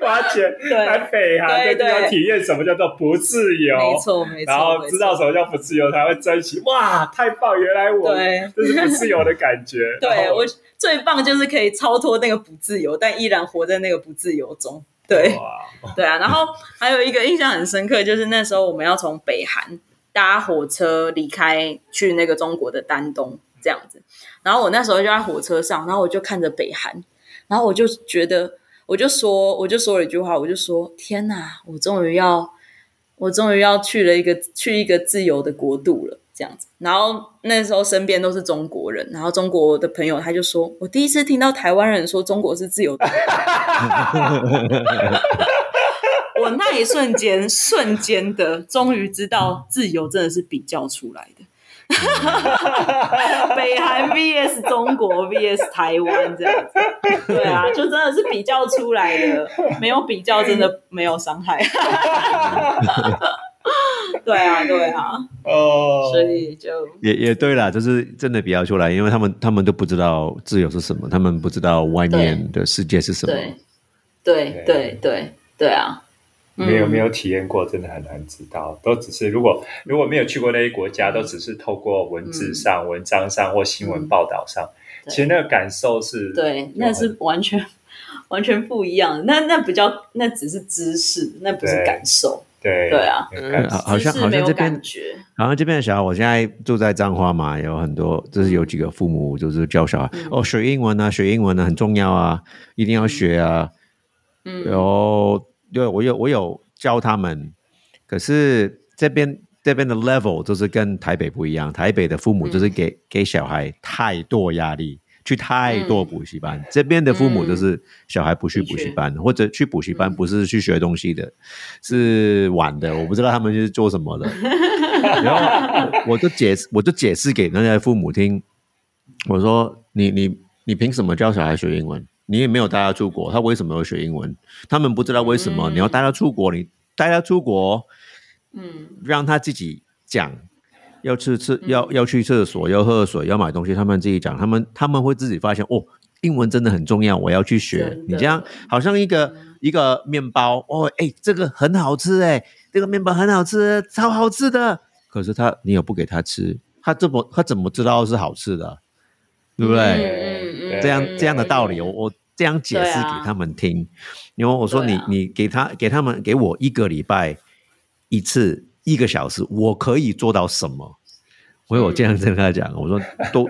花钱 (laughs) 对来北韩，对就是要对体验什么叫做不自由，没错，没错，然后知道什么叫不自由，才会珍惜。哇，太棒！原来我对这是不自由的感觉。(laughs) 对我最棒就是可以超脱那个不自由，但依然活在那个不自由中。对，哇，对啊，然后还有一个印象很深刻，就是那时候我们要从北韩搭火车离开去那个中国的丹东这样子，然后我那时候就在火车上，然后我就看着北韩，然后我就觉得，我就说，我就说了一句话，我就说：天哪，我终于要，我终于要去了一个去一个自由的国度了。这样子，然后那时候身边都是中国人，然后中国的朋友他就说：“我第一次听到台湾人说中国是自由的。(laughs) ”我那一瞬间，(laughs) 瞬间的，终于知道自由真的是比较出来的。(laughs) 北韩 VS 中国 VS 台湾这样子，对啊，就真的是比较出来的，没有比较真的没有伤害。对啊，对啊，哦，所以就也也对啦，就是真的比较出来，因为他们他们都不知道自由是什么，他们不知道外面的世界是什么。对，对对对对啊，没有嗯没有体验过，真的很难知道。都只是如果如果没有去过那些国家，都只是透过文字上、文章上或新闻报道上，嗯其实那个感受是对，那是完全完全不一样。那那比较，那只是知识，那不是感受。对对啊。有感受。好好像好像这边感觉。然后这边的小孩，我现在住在彰化嘛，有很多就是有几个父母就是教小孩、嗯。哦，学英文啊，学英文啊很重要啊，一定要学啊。嗯。然后对我有我有教他们，可是这边这边的 level 就是跟台北不一样，台北的父母就是给、给小孩太多压力，去太多补习班。这边的父母就是小孩不去补习班，或者去补习班不是去学东西的，是玩的。我不知道他们是做什么的。(laughs) 然后我我就解释，我就解释给那些父母听，我说你你你凭什么教小孩学英文？你也没有带他出国，他为什么要学英文？他们不知道为什么、嗯你要带他出国，你带他出国。嗯让他自己讲，要吃吃要要去厕所，要喝水，要买东西，他们自己讲，他们他们会自己发现哦，英文真的很重要，我要去学你这样好像一个一个面包哦，哎，这个很好吃哎，这个面包很好吃，超好吃的。可是他你又不给他吃，他怎么他怎么知道是好吃的？对不对？嗯嗯这样这样的道理，我我这样解释给他们听。因为我说你、啊你给他给他们给我一个礼拜一次一个小时，我可以做到什么？所以我这样跟他讲，我说都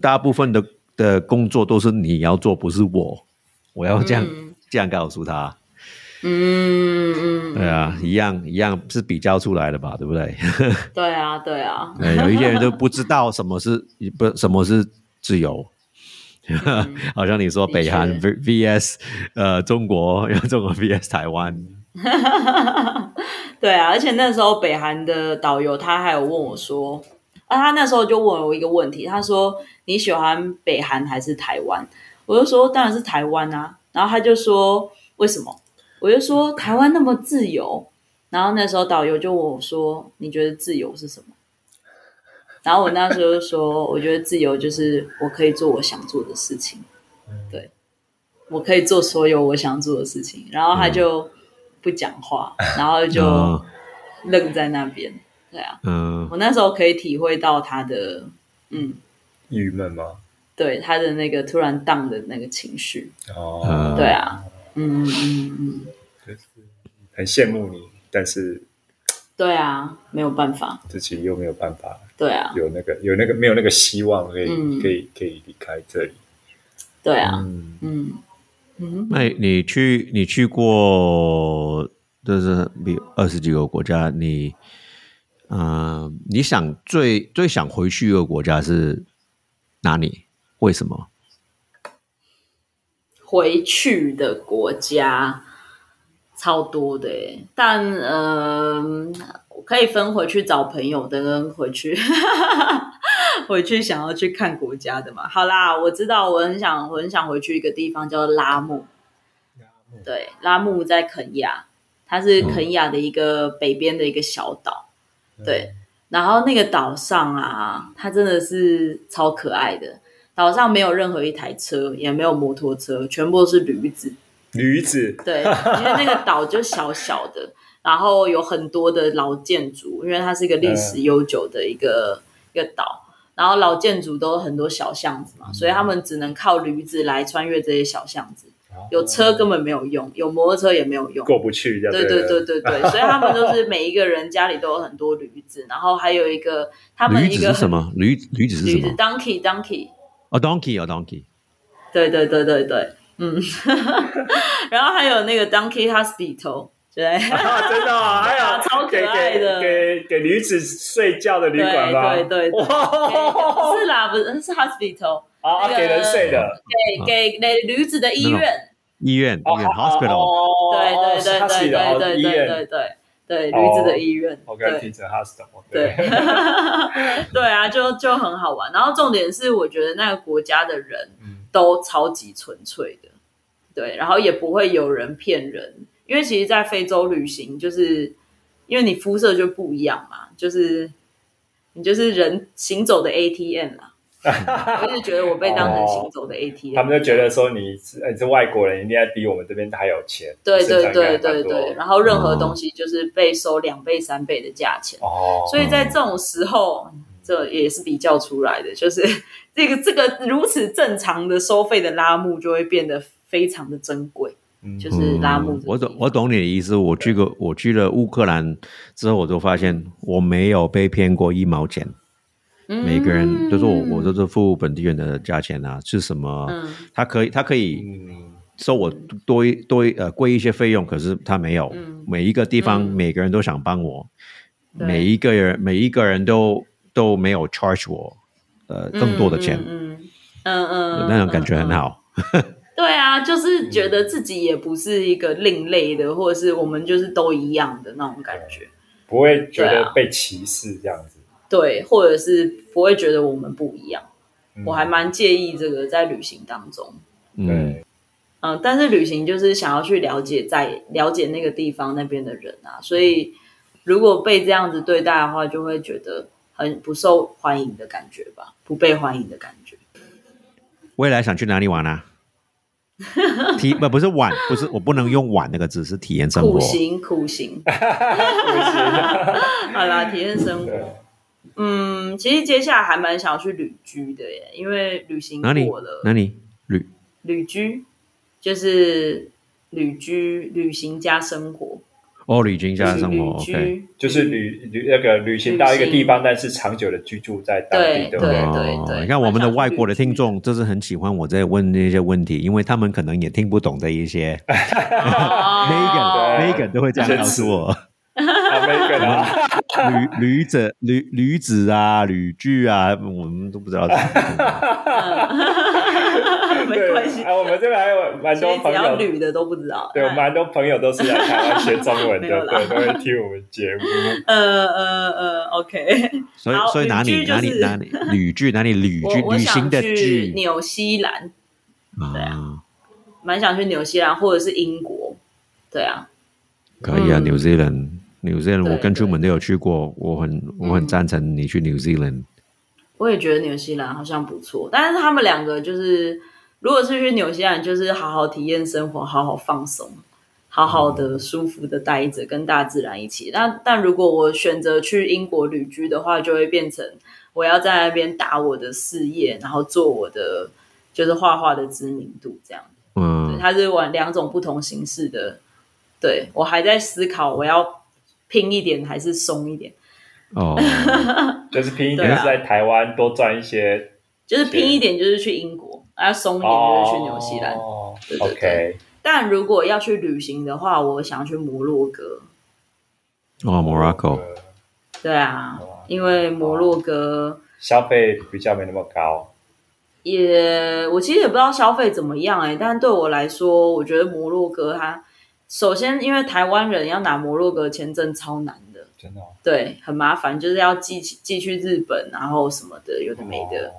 大部分的的工作都是你要做，不是我，我要这样、嗯这样告诉他。嗯嗯，对啊，一样一样是比较出来的吧，对不对？对啊对啊，(laughs) 对，有一些人都不知道什么是不什么是自由，(laughs) 好像你说北韩确 V VS 呃中国，然 (laughs) 后中国 VS 台湾，(laughs) 对啊，而且那时候北韩的导游他还有问我说，啊，他那时候就问我一个问题，他说你喜欢北韩还是台湾？我就说当然是台湾啊，然后他就说为什么？我就说台湾那么自由，然后那时候导游就问我说，你觉得自由是什么？然后我那时候就说，我觉得自由就是我可以做我想做的事情，对，我可以做所有我想做的事情。然后他就不讲话，然后 (laughs) 就嗯愣在那边。对啊，嗯我那时候可以体会到他的，嗯，郁闷吗？对他的那个突然荡的那个情绪。哦，嗯对啊，嗯嗯嗯，就是很羡慕你，但是对啊，没有办法。自己又没有办法对啊，有那个有那个没有那个希望可以、嗯。可以可以离开这里。对啊，嗯，嗯。嗯。那你去你去过就是比二十几个国家，你嗯、呃你想最最想回去一个国家是哪里？为什么？回去的国家超多的，但嗯、可以分回去找朋友的，跟回去 (laughs) 回去想要去看国家的嘛。好啦，我知道，我很想，我很想回去一个地方叫拉木。对，拉木在肯亚，它是肯亚的一个北边的一个小岛。对，然后那个岛上啊，它真的是超可爱的。岛上没有任何一台车，也没有摩托车，全部都是驴子。驴子，对，因为那个岛就小小的，然后有很多的老建筑，因为它是一个历史悠久的一个、一个岛，然后老建筑都有很多小巷子嘛，所以他们只能靠驴子来穿越这些小巷子。有车根本没有用，有摩托车也没有用。过不去，对对对对对，所以他们都是每一个人家里都有很多驴子，然后还有一个他们驴一个子是什么？驴驴子是什驴子么？donkey donkey，哦，donkey 哦，donkey。对对对对对，嗯，然后还有那个 donkey hospital，对。(laughs) 啊，真的啊，(laughs) 还有超可给爱的。给给给驴子睡觉的旅馆吗？对对对。哇，不是啦，不是是 hospital，啊，那个给人睡的。给给给驴子的医院，医院医院 hospital，对对对对对对医对对院对对对，驴子的医院，我刚对。听成 hospital，对，(laughs) 对啊，就就很好玩。然后重点是，我觉得那个国家的人嗯。都超级纯粹的，对，然后也不会有人骗人，因为其实，在非洲旅行，就是因为你肤色就不一样嘛，就是你就是人行走的 ATM 啦。(laughs) 我一直觉得我被当成行走的 ATM，、他们就觉得说你是呃你是外国人，一定要比我们这边还有钱，对对对对对，然后任何东西就是被收两倍三倍的价钱，哦，所以在这种时候，这也是比较出来的，就是这个这个如此正常的收费的拉木就会变得非常的珍贵，嗯就是拉木这个地方、我懂，我懂你的意思。我去过，我去了乌克兰之后，我就发现我没有被骗过一毛钱。嗯每个人就是我，我都是付本地人的价钱啊，是什么？嗯他可以，他可以嗯收我多一多一呃贵一些费用，可是他没有。嗯每一个地方，嗯每个人都想帮我，每一个人每一个人都都没有 charge 我呃更多的钱，嗯嗯嗯嗯，那种感觉很好。对啊，就是觉得自己也不是一个另类的，或者是我们就是都一样的那种感觉。不会觉得被歧视这样子。对，或者是不会觉得我们不一样。嗯我还蛮介意这个在旅行当中。嗯，对，嗯，但是旅行就是想要去了解在了解那个地方那边的人啊，所以如果被这样子对待的话，就会觉得很不受欢迎的感觉吧，不被欢迎的感觉。未来想去哪里玩啊？体不不是玩，不是我不能用玩那个字，是体验生活苦。行苦行，(laughs) 好啦，体验生活。嗯，其实接下来还蛮想要去旅居的耶，因为旅行哪里过了，哪里旅旅居就是旅居旅行加生活，哦，旅行加生活旅，OK。就是旅旅那个旅行到一个地方，但是长久的居住在当地，对对不对？哦对对你看我们的外国的听众，就是很喜欢我在问那些问题，因为他们可能也听不懂的一些。哦 (laughs) Megan，Megan 都会这样告诉我，(laughs) 啊，没个啊，旅旅者、旅旅子啊、旅剧啊，我们都不知道 (laughs) 没关系，啊，我们这边还有蛮多朋友，要旅的都不知道。对，我们蛮多朋友都是来台湾学中文的，(laughs) 对，都会听我们节目。(laughs) 呃呃呃，OK，所以所以哪里就是哪里哪里旅剧哪里旅剧我我旅行的想去剧纽西兰，对啊，蛮想去纽西兰或者是英国，对啊，可以啊嗯，New Zealand，对我跟出门都有去过，我很我很嗯赞成你去 New Zealand。我也觉得纽西兰好像不错，但是他们两个就是，如果是去纽西兰，就是好好体验生活，好好放松，好好的舒服的待着，跟大自然一起。但但如果我选择去英国旅居的话，就会变成我要在那边打我的事业，然后做我的就是画画的知名度，这样。对，嗯，它是玩两种不同形式的。对我还在思考，我要拼一点还是松一点。哦，(laughs) 就是拼一点是在台湾多赚一些，就是拼一点就是去英国，啊松一点就是去纽西兰。哦对对对。OK，但如果要去旅行的话，我想去摩洛哥。哦，Morocco，对啊，因为摩洛哥消费比较没那么高。也，我其实也不知道消费怎么样哎、但对我来说，我觉得摩洛哥它首先因为台湾人要拿摩洛哥签证超难的，真的哦对，很麻烦，就是要寄寄去日本，然后什么的，有的没的。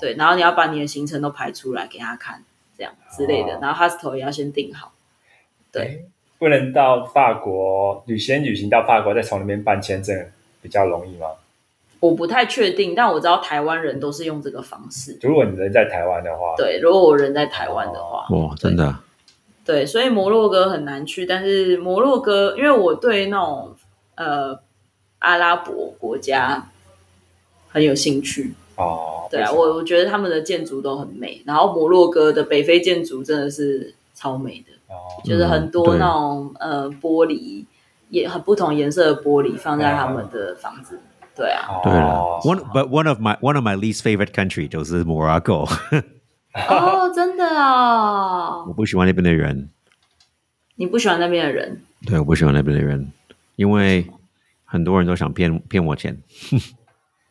对，然后你要把你的行程都排出来给他看，这样之类的哦。然后 hostel 也要先订好。对，不能到法国旅先旅行到法国，再从那边办签证比较容易吗？我不太确定，但我知道台湾人都是用这个方式。如果你人在台湾的话，对，如果我人在台湾的话，哇，真的，对，所以摩洛哥很难去。但是摩洛哥，因为我对那种呃阿拉伯国家很有兴趣。哦，对啊，我我觉得他们的建筑都很美，然后摩洛哥的北非建筑真的是超美的。哦就是很嗯多那种、呃玻璃，也很不同颜色的玻璃放在他们的房子。对啊，对了哦，one but one of my one of my least favorite country 就是 Morocco，哦，真的哦。我，不喜欢那边的人，你不喜欢那边的人？对，我不喜欢那边的人，因为很多人都想骗骗我钱，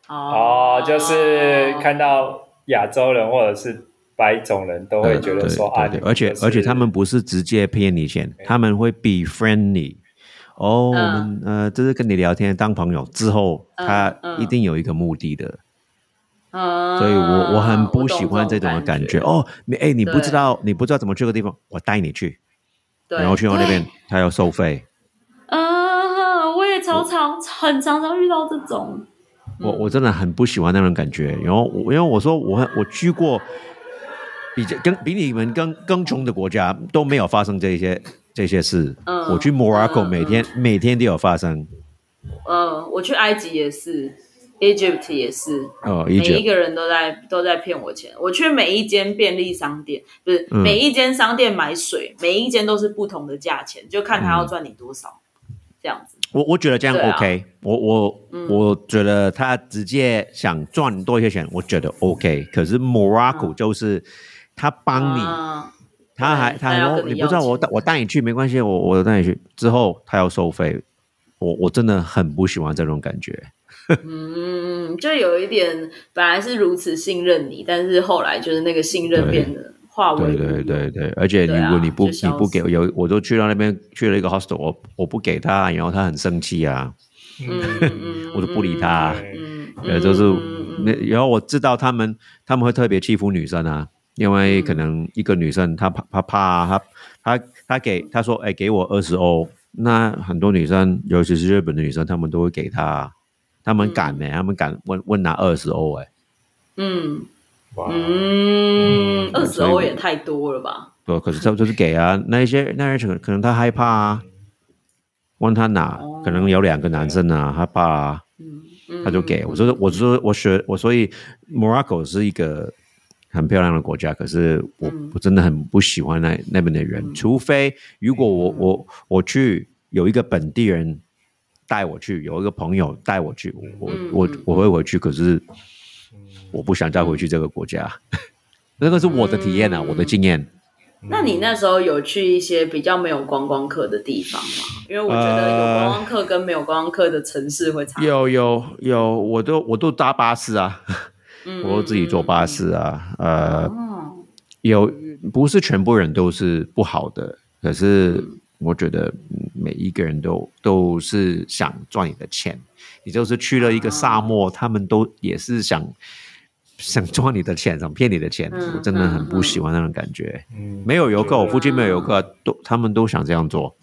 哦，就是看到亚洲人或者是白种人都会觉得说啊，对而且而且他们不是直接骗你钱，他们会 be friendly。哦，我们呃，就是跟你聊天当朋友之后，嗯他嗯。一定有一个目的的，嗯，所以我我很不喜欢这种的感觉。哦，你哎，你不知道你不知道怎么去个地方，我带你去，对，然后去到那边他要收费，啊，我也常常很常常遇到这种。我我真的很不喜欢那种感觉。然后我因为我说我我去过比较跟比你们更更穷的国家都没有发生这些这些事。嗯我去 Morocco 嗯每天、每天都有发生。嗯，我去埃及也是，Egypt 也是，哦，每一个人都在都在骗我钱。我去每一间便利商店，不是、嗯。每一间商店买水，每一间都是不同的价钱，就看他要赚你多少，这样子。我我觉得这样 OK，、我我、我觉得他直接想赚多一些钱，我觉得 OK。可是 Morocco 就是他帮你，啊他还他还你不知道我带我带你去没关系，我我带你去。之后他要收费，我我真的很不喜欢这种感觉。(laughs) 嗯，就有一点本来是如此信任你，但是后来就是那个信任变得化为对对对对，而且如果你不、你不给有，我都去到那边去了一个 hostel，我我不给他，然后他很生气啊，嗯。嗯嗯，我都不理他。呃，就是嗯那然后我知道他们他们会特别欺负女生啊，因为可能一个女生她怕她怕她她她给她说哎给我二十欧，那很多女生尤其是日本的女生，她们都会给她，她们敢呢、他们敢问问拿二十欧哎，嗯。哇，嗯，二十欧也太多了吧？不，可是他就是给啊，那一些那些可能他害怕啊，问他拿，可能有两个男生啊，他怕啊，嗯他就给。我说，我说我学我，所以 Morocco 是一个很漂亮的国家，可是我嗯。我真的很不喜欢那那边的人，除非如果我我我去有一个本地人带我去，有一个朋友带我去，我嗯我嗯我会回去，可是我不想再回去这个国家，(laughs) 那个是我的体验啊，我的经验。那你那时候有去一些比较没有观光客的地方吗？因为我觉得有观光客跟没有观光客的城市会差。有有有，我都我都搭巴士啊，嗯我都自己坐巴士啊。呃，哦，有不是全部人都是不好的，可是我觉得嗯每一个人都都是想赚你的钱。你就是去了一个沙漠，他们都也是想想赚你的钱，想骗你的钱。嗯我真的很不喜欢那种感觉。嗯，没有游客，我附近没有游客，都他们都想这样做。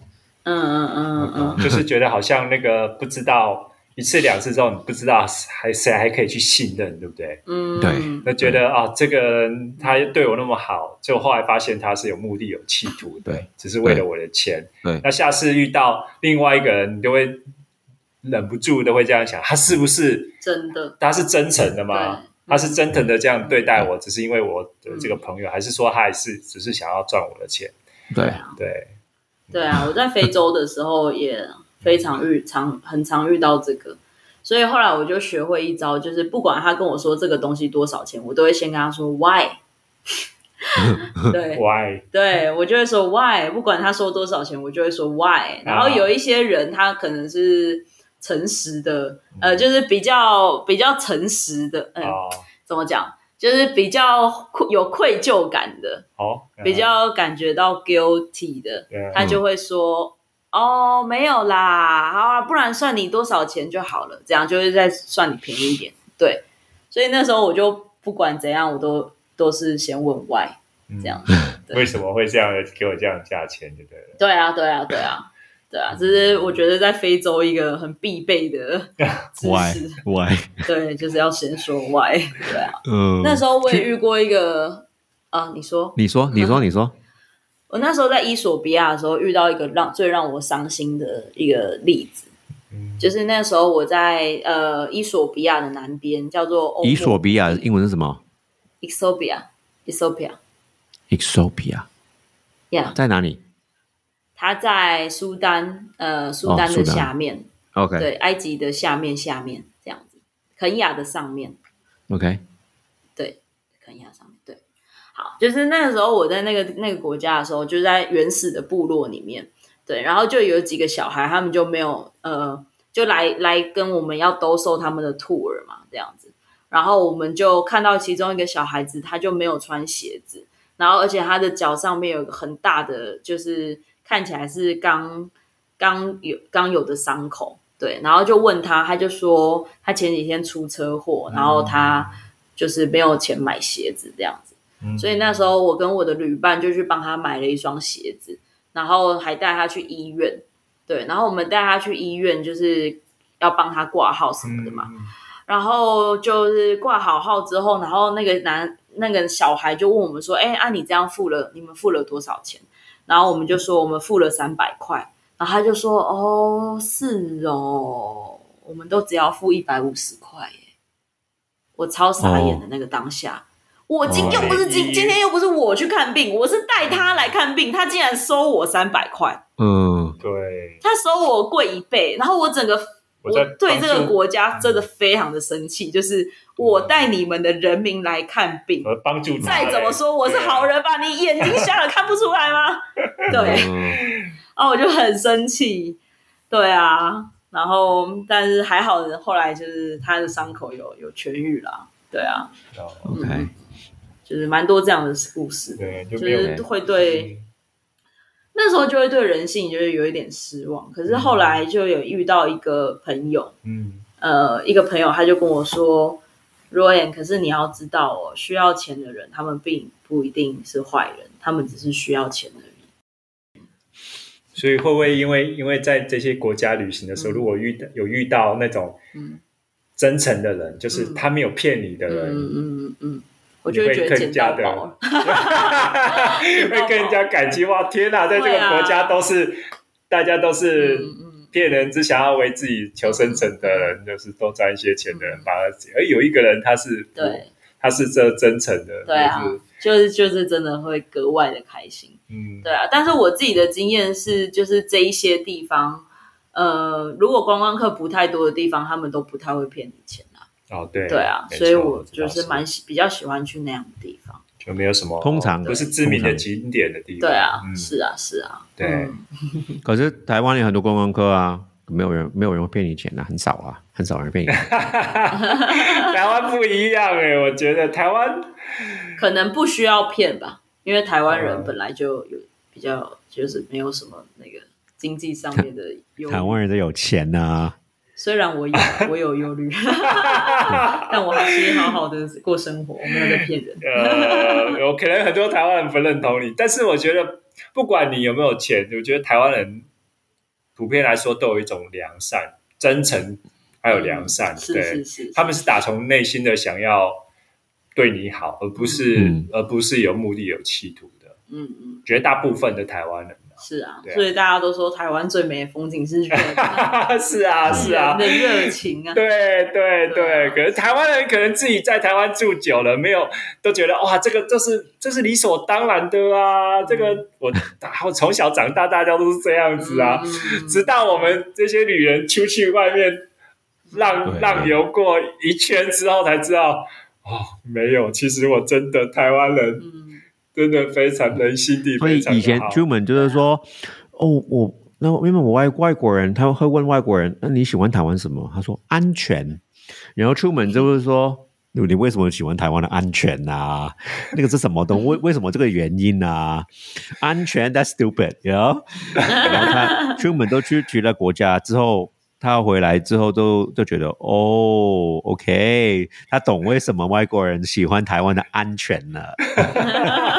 嗯嗯嗯嗯就是觉得好像那个不知道一次两次之后，你不知道还谁还可以去信任，对不对？嗯，对。那觉得啊，这个人他对我那么好，就后来发现他是有目的、有企图的，对，只是为了我的钱。对。那下次遇到另外一个人，你就会忍不住的会这样想：他是不是真的，他是真诚的吗？他是真诚的这样对待我，只是因为我的这个朋友，还是说他也是只是想要赚我的钱？对，对，对啊，我在非洲的时候也非常遇常很常遇到这个，所以后来我就学会一招，就是不管他跟我说这个东西多少钱，我都会先跟他说 why。(laughs) 对 (laughs) why？对，我就会说 why，不管他说多少钱，我就会说 why。然后有一些人他可能是诚实的，呃，就是比较比较诚实的，嗯、哦，怎么讲？就是比较有愧疚感的，好，比较感觉到 guilty 的，嗯他就会说：“哦，没有啦，好啊，不然算你多少钱就好了。”这样就是再算你便宜一点。对，所以那时候我就不管怎样，我都都是先问 why 这样。(laughs) 对为什么会这样给我这样的价钱？就对了。对啊，对啊，对啊，对啊，这是我觉得在非洲一个很必备的 (laughs) 知识。why？对，就是要先说 why。对啊，嗯，那时候我也遇过一个啊，你说你说，你说，(laughs) 你说，我那时候在伊索比亚的时候遇到一个让最让我伤心的一个例子，嗯就是那时候我在呃伊索比亚的南边，叫做伊索比亚英文是什么 Ethiopia Ethiopia？Ethiopia yeah，在哪里它在苏丹呃苏丹的下面，？OK 对，埃及的下面下面这样子，肯亚的上面，OK。好，就是那个时候我在那个那个国家的时候，就在原始的部落里面，对，然后就有几个小孩，他们就没有呃，就来来跟我们要兜售他们的 tour 嘛，这样子。然后我们就看到其中一个小孩子，他就没有穿鞋子，然后而且他的脚上面有个很大的，就是看起来是刚刚有刚有的伤口，对，然后就问他，他就说他前几天出车祸，然后他就是没有钱买鞋子这样子。嗯所以那时候我跟我的旅伴就去帮他买了一双鞋子，然后还带他去医院。对，然后我们带他去医院，就是要帮他挂号什么的嘛。嗯然后就是挂好号之后，然后那个男那个小孩就问我们说：“哎，啊，你这样付了，你们付了多少钱？”然后我们就说我们付了三百块，然后他就说：“哦，是哦，我们都只要付一百五十块耶。”我超傻眼的那个当下。我今又不是今哦今天又不是我去看病，我是带他来看病，他竟然收我三百块，嗯，对，他收我贵一倍，然后我整个我我对这个国家真的非常的生气，就是我带你们的人民来看病，我帮助。你再怎么说我是好人吧？你眼睛瞎了看不出来吗？对，嗯。然 (laughs) 后我就很生气，对啊，然后但是还好，后来就是他的伤口有有痊愈啦。对啊，哦。OK，就是蛮多这样的故事，对，就就是会对那时候就会对人性就是有一点失望。可是后来就有遇到一个朋友，嗯。呃，一个朋友他就跟我说，Royan，可是你要知道哦，需要钱的人，他们并不一定是坏人，他们只是需要钱的人。所以会不会因为因为在这些国家旅行的时候，嗯。如果遇到有遇到那种嗯。真诚的人，就是嗯。他没有骗你的嗯人，嗯嗯嗯，我会就会觉得捡更加的到宝了。(laughs) 会更加感激哇！天哪，在这个国家都是、大家都是骗人，只想要为自己求生存的人，就是多赚一些钱的人，反而而有一个人他是嗯对他是这真诚的，对啊就是 (laughs) 就是就是真的会格外的开心。嗯，对啊，但是我自己的经验是，就是这一些地方，呃，如果观光客不太多的地方，他们都不太会骗你钱啊。哦对对啊，所以我就是蛮喜比较喜欢去那样的地方。就没有什么通常不是知名的景点的地方，对啊，嗯，是啊，是啊，对嗯 (laughs) 可是台湾有很多观光客啊，没有人没有人会骗你钱啊，很少啊，很少人骗你。(laughs) 台湾不一样哎，我觉得台湾 (laughs) 可能不需要骗吧，因为台湾人嗯本来就有比较就是没有什么那个经济上面的。台湾人都有钱呐、啊，虽然我有 (laughs) 我有忧虑，(laughs) 但我还是好好的过生活，我没有在骗人。(laughs) 呃，有可能很多台湾人不认同你，但是我觉得不管你有没有钱，我觉得台湾人普遍来说都有一种良善、真诚，还有良善，是对，是是，他们是打从内心的想要对你好，而不是、嗯而不是有目的、有企图的。嗯嗯绝大部分的台湾人是啊，对啊。所以大家都说台湾最美的风景是人啊。(laughs) 是啊，是啊。人，的热情啊。对对对啊，可是台湾人可能自己在台湾住久了，没有都觉得哇，这个这是这是理所当然的啊，这个我我从小长大，大家都是这样子啊，直到我们这些女人出去外面浪浪游过一圈之后，才知道哦，没有，其实我真的台湾人嗯真的非常人心地所以非常以前。出门就是说，哦，我那因为我外外国人，他会问外国人，那你喜欢台湾什么？他说安全，然后出门就是说。你你为什么喜欢台湾的安全啊？(laughs) 那个是什么东？为为什么这个原因啊？安全，that's stupid，you know？然后他出门都去去了国家之后，他回来之后都都觉得哦，OK，他懂为什么外国人喜欢台湾的安全了。(laughs)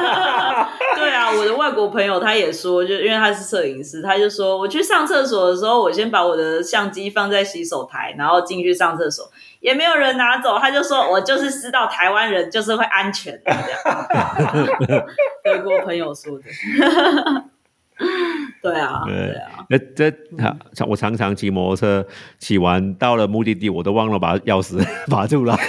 我朋友他也说，就因为他是摄影师，他就说我去上厕所的时候，我先把我的相机放在洗手台，然后进去上厕所，也没有人拿走。他就说我就是知道台湾人就是会安全的，这样。(laughs) 德国朋友说的。(laughs) 对啊，对对啊，那这常我常常骑摩托车，骑完到了目的地，我都忘了把钥匙 (laughs) 拔出来，好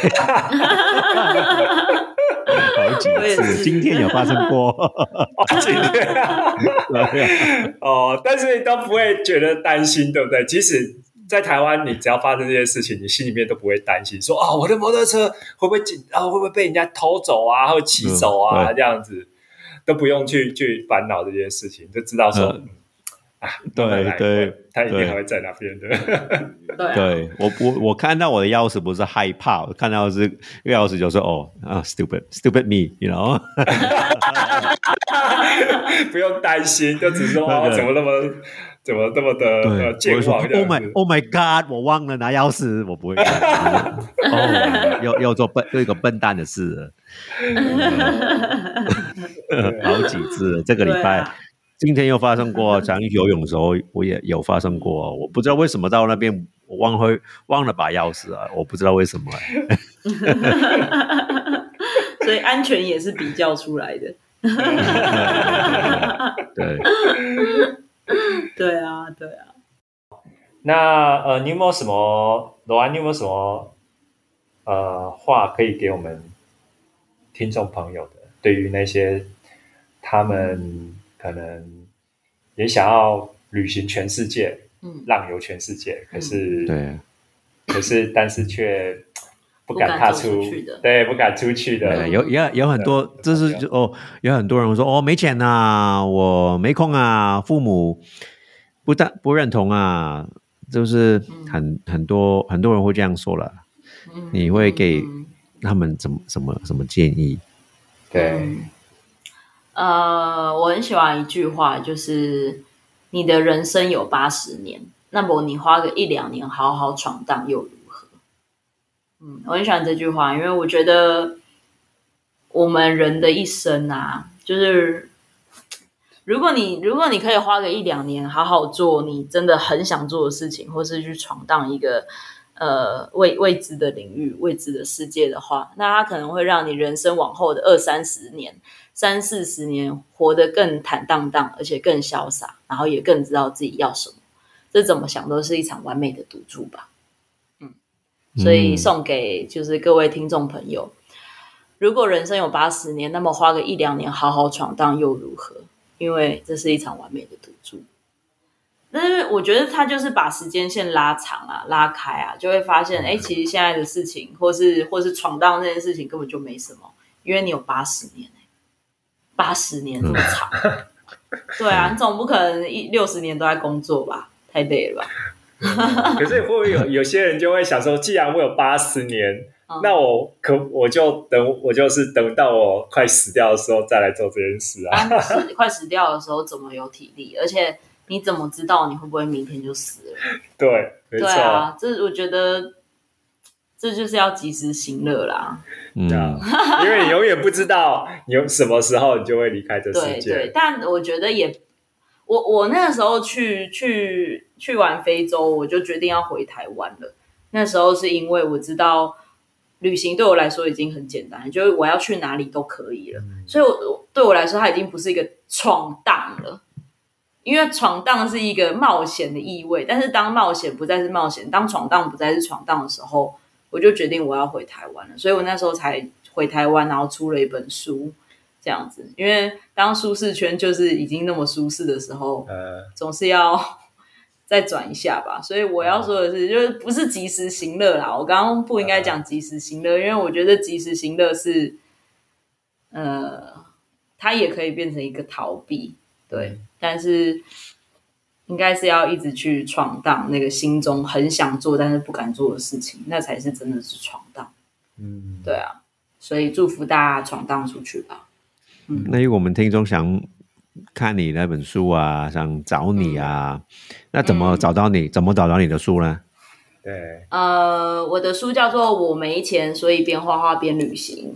(laughs) 几次。我也是今天有发生过，(laughs) 今天 (laughs) 哦，但是都不会觉得担心，对不对？即使在台湾，你只要发生这些事情，你心里面都不会担心，说哦，我的摩托车会不会紧啊？会不会被人家偷走啊？或骑走啊？嗯这样子都不用去去烦恼这件事情，就知道说、啊，对对他一定对还会在那边的。(laughs) 对啊，对我我我看到我的钥匙不是害怕，我看到是这个钥匙就是哦啊，stupid stupid me，you know，(laughs) 不用担心，就只是说 (laughs) 哦，怎么那么怎么那么的对，我会说 Oh my。Oh my God，我忘了拿钥匙，我不会。哦，又又做笨又一个笨蛋的事了，好几次了。这个礼拜、啊今天又发生过，想去游泳的时候我也有发生过。我不知道为什么到那边我忘会忘了把钥匙啊，我不知道为什么、所以安全也是比较出来的。(laughs) 对，对啊，对啊。那呃，你有没有什么罗安？你有没有什么呃话可以给我们听众朋友的？对于那些他们可能也想要旅行全世界，嗯。浪游全世界，可是、对，可是但是却不不敢踏出出去的。对，不敢出去的，有有有很多，这是哦，有很多人说哦，没钱呐、我没空啊，父母不但不认同啊，就是很很多很多人会这样说了。嗯你会给嗯他们怎么什么什么建议？对，嗯呃，我很喜欢一句话，就是你的人生有八十年，那么你花个一两年好好闯荡又如何？嗯，我很喜欢这句话，因为我觉得我们人的一生啊，就是如果你如果你可以花个一两年好好做你真的很想做的事情，或是去闯荡一个呃未未知的领域、未知的世界的话，那它可能会让你人生往后的二三十年、三四十年活得更坦荡荡，而且更潇洒，然后也更知道自己要什么。这怎么想都是一场完美的赌注吧。嗯，所以嗯送给就是各位听众朋友，如果人生有八十年，那么花个一两年好好闯荡又如何？因为这是一场完美的赌注。但是我觉得他就是把时间线拉长啊、拉开啊，就会发现，哎，其实现在的事情，或是或是闯荡这件事情根本就没什么，因为你有八十年哎、八十年这么长，对啊，你总不可能一六十年都在工作吧？太累了吧？可是会不会有有些人就会想说，既然我有八十年，嗯那我可我就等我就是等到我快死掉的时候再来做这件事啊。快死掉的时候，怎么有体力？而且你怎么知道你会不会明天就死了？(laughs) 对，没错，对啊，这我觉得这就是要及时行乐啦。嗯因为你永远不知道你有什么时候你就会离开这世对对界，。但我觉得也，我我那个时候去去去完非洲，我就决定要回台湾了。那时候是因为我知道旅行对我来说已经很简单，就是我要去哪里都可以了。所以我，我对我来说，它已经不是一个闯荡了。因为闯荡是一个冒险的意味，但是当冒险不再是冒险，当闯荡不再是闯荡的时候，我就决定我要回台湾了。所以我那时候才回台湾，然后出了一本书，这样子。因为当舒适圈就是已经那么舒适的时候，呃，总是要 (laughs) 再转一下吧。所以我要说的是，就是不是及时行乐啦。我刚刚不应该讲及时行乐，因为我觉得及时行乐是，呃，它也可以变成一个逃避，对。但是应该是要一直去闯荡那个心中很想做但是不敢做的事情，那才是真的是闯荡。嗯，对啊，所以祝福大家闯荡出去吧。嗯那如果我们听众想看你那本书啊，想找你啊，那怎么找到你？怎么找到你的书呢？对，呃，我的书叫做《我没钱，所以边画画边旅行》。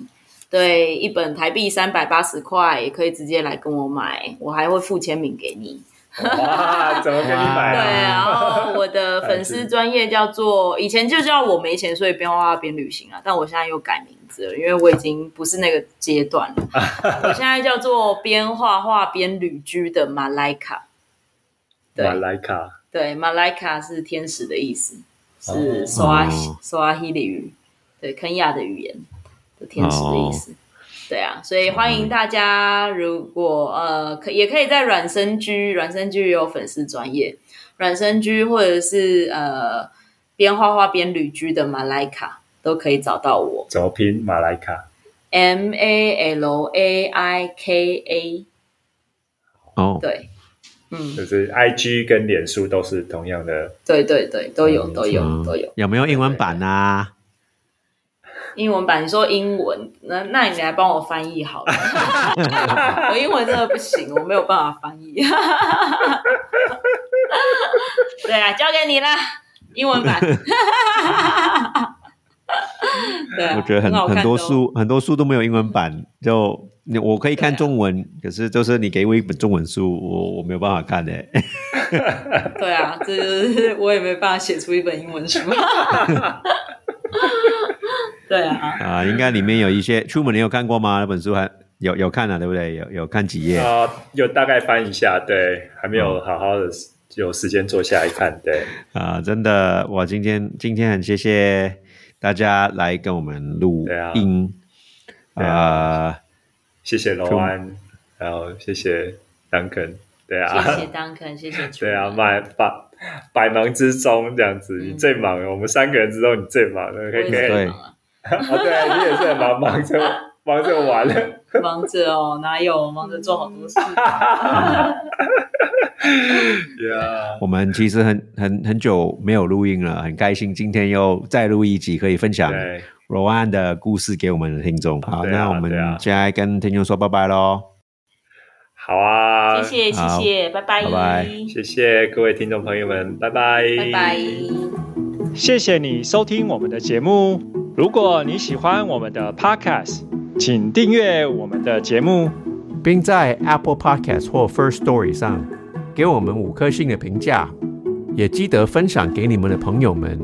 对，一本台币三百八十块，也可以直接来跟我买，我还会附签名给你。哇，怎么给你买对，啊？然后 (laughs) 我的粉丝专业叫做，以前就叫我没钱，所以边画画边旅行啊，但我现在又改名字了，因为我已经不是那个阶段了。(laughs) 我现在叫做边画画边旅居的马莱卡。对马莱卡，对，马莱卡是天使的意思，是哦索阿哦索阿希里语，对，肯亚的语言的天使的意思。对啊，所以欢迎大家，如果呃可也可以在软生居，软生居也有粉丝专业，软生居或者是呃边画画边旅居的马莱卡都可以找到我怎么拼马莱卡？，M A L A I K A，哦，对，嗯，就是 I G 跟脸书都是同样的。对对对，都有嗯都有嗯都有。有没有英文版啊？英文版，你说英文，那那你来帮我翻译好了。(laughs) 我英文真的不行，我没有办法翻译。(laughs) 对啊，交给你啦，英文版。(laughs) 对啊，我觉得很很多书很多书都没有英文版，就你我可以看中文，可是就是你给我一本中文书，我我没有办法看的、对啊，这就是我也没办法写出一本英文书。对啊，啊，应该里面有一些出门你有看过吗？那本书还有有看啊，对不对？有有看几页？啊、有大概翻一下，对，还没有好好的有时间坐下来看，对，啊，真的，我今天今天很谢谢大家来跟我们录音，对啊，谢谢罗安，然后谢谢 Duncan，对啊，谢谢 Duncan，谢谢对啊百百百忙之中这样子，你最忙了，我们三个人之中你最忙了，可以可以，我也是对很忙啊哦，对啊，你也是很忙，忙着忙着玩了，(laughs) 忙着哦，哪有忙着做好多事？(laughs) 呀，(laughs) 我们其实很很很久没有录音了，很开心今天又再录一集，可以分享对，罗安的故事给我们的听众。好，啊那我们对啊现在跟听众说拜拜喽。好啊，谢谢谢好谢，拜拜拜拜谢谢各位听众朋友们，拜拜，拜拜。谢谢你收听我们的节目。如果你喜欢我们的 Podcast，请订阅我们的节目。并在 Apple Podcast 或 First Story 上给我们五颗星的评价，也记得分享给你们的朋友们，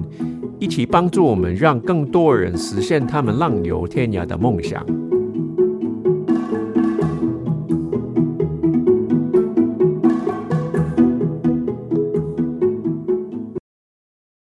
一起帮助我们让更多人实现他们浪游天涯的梦想。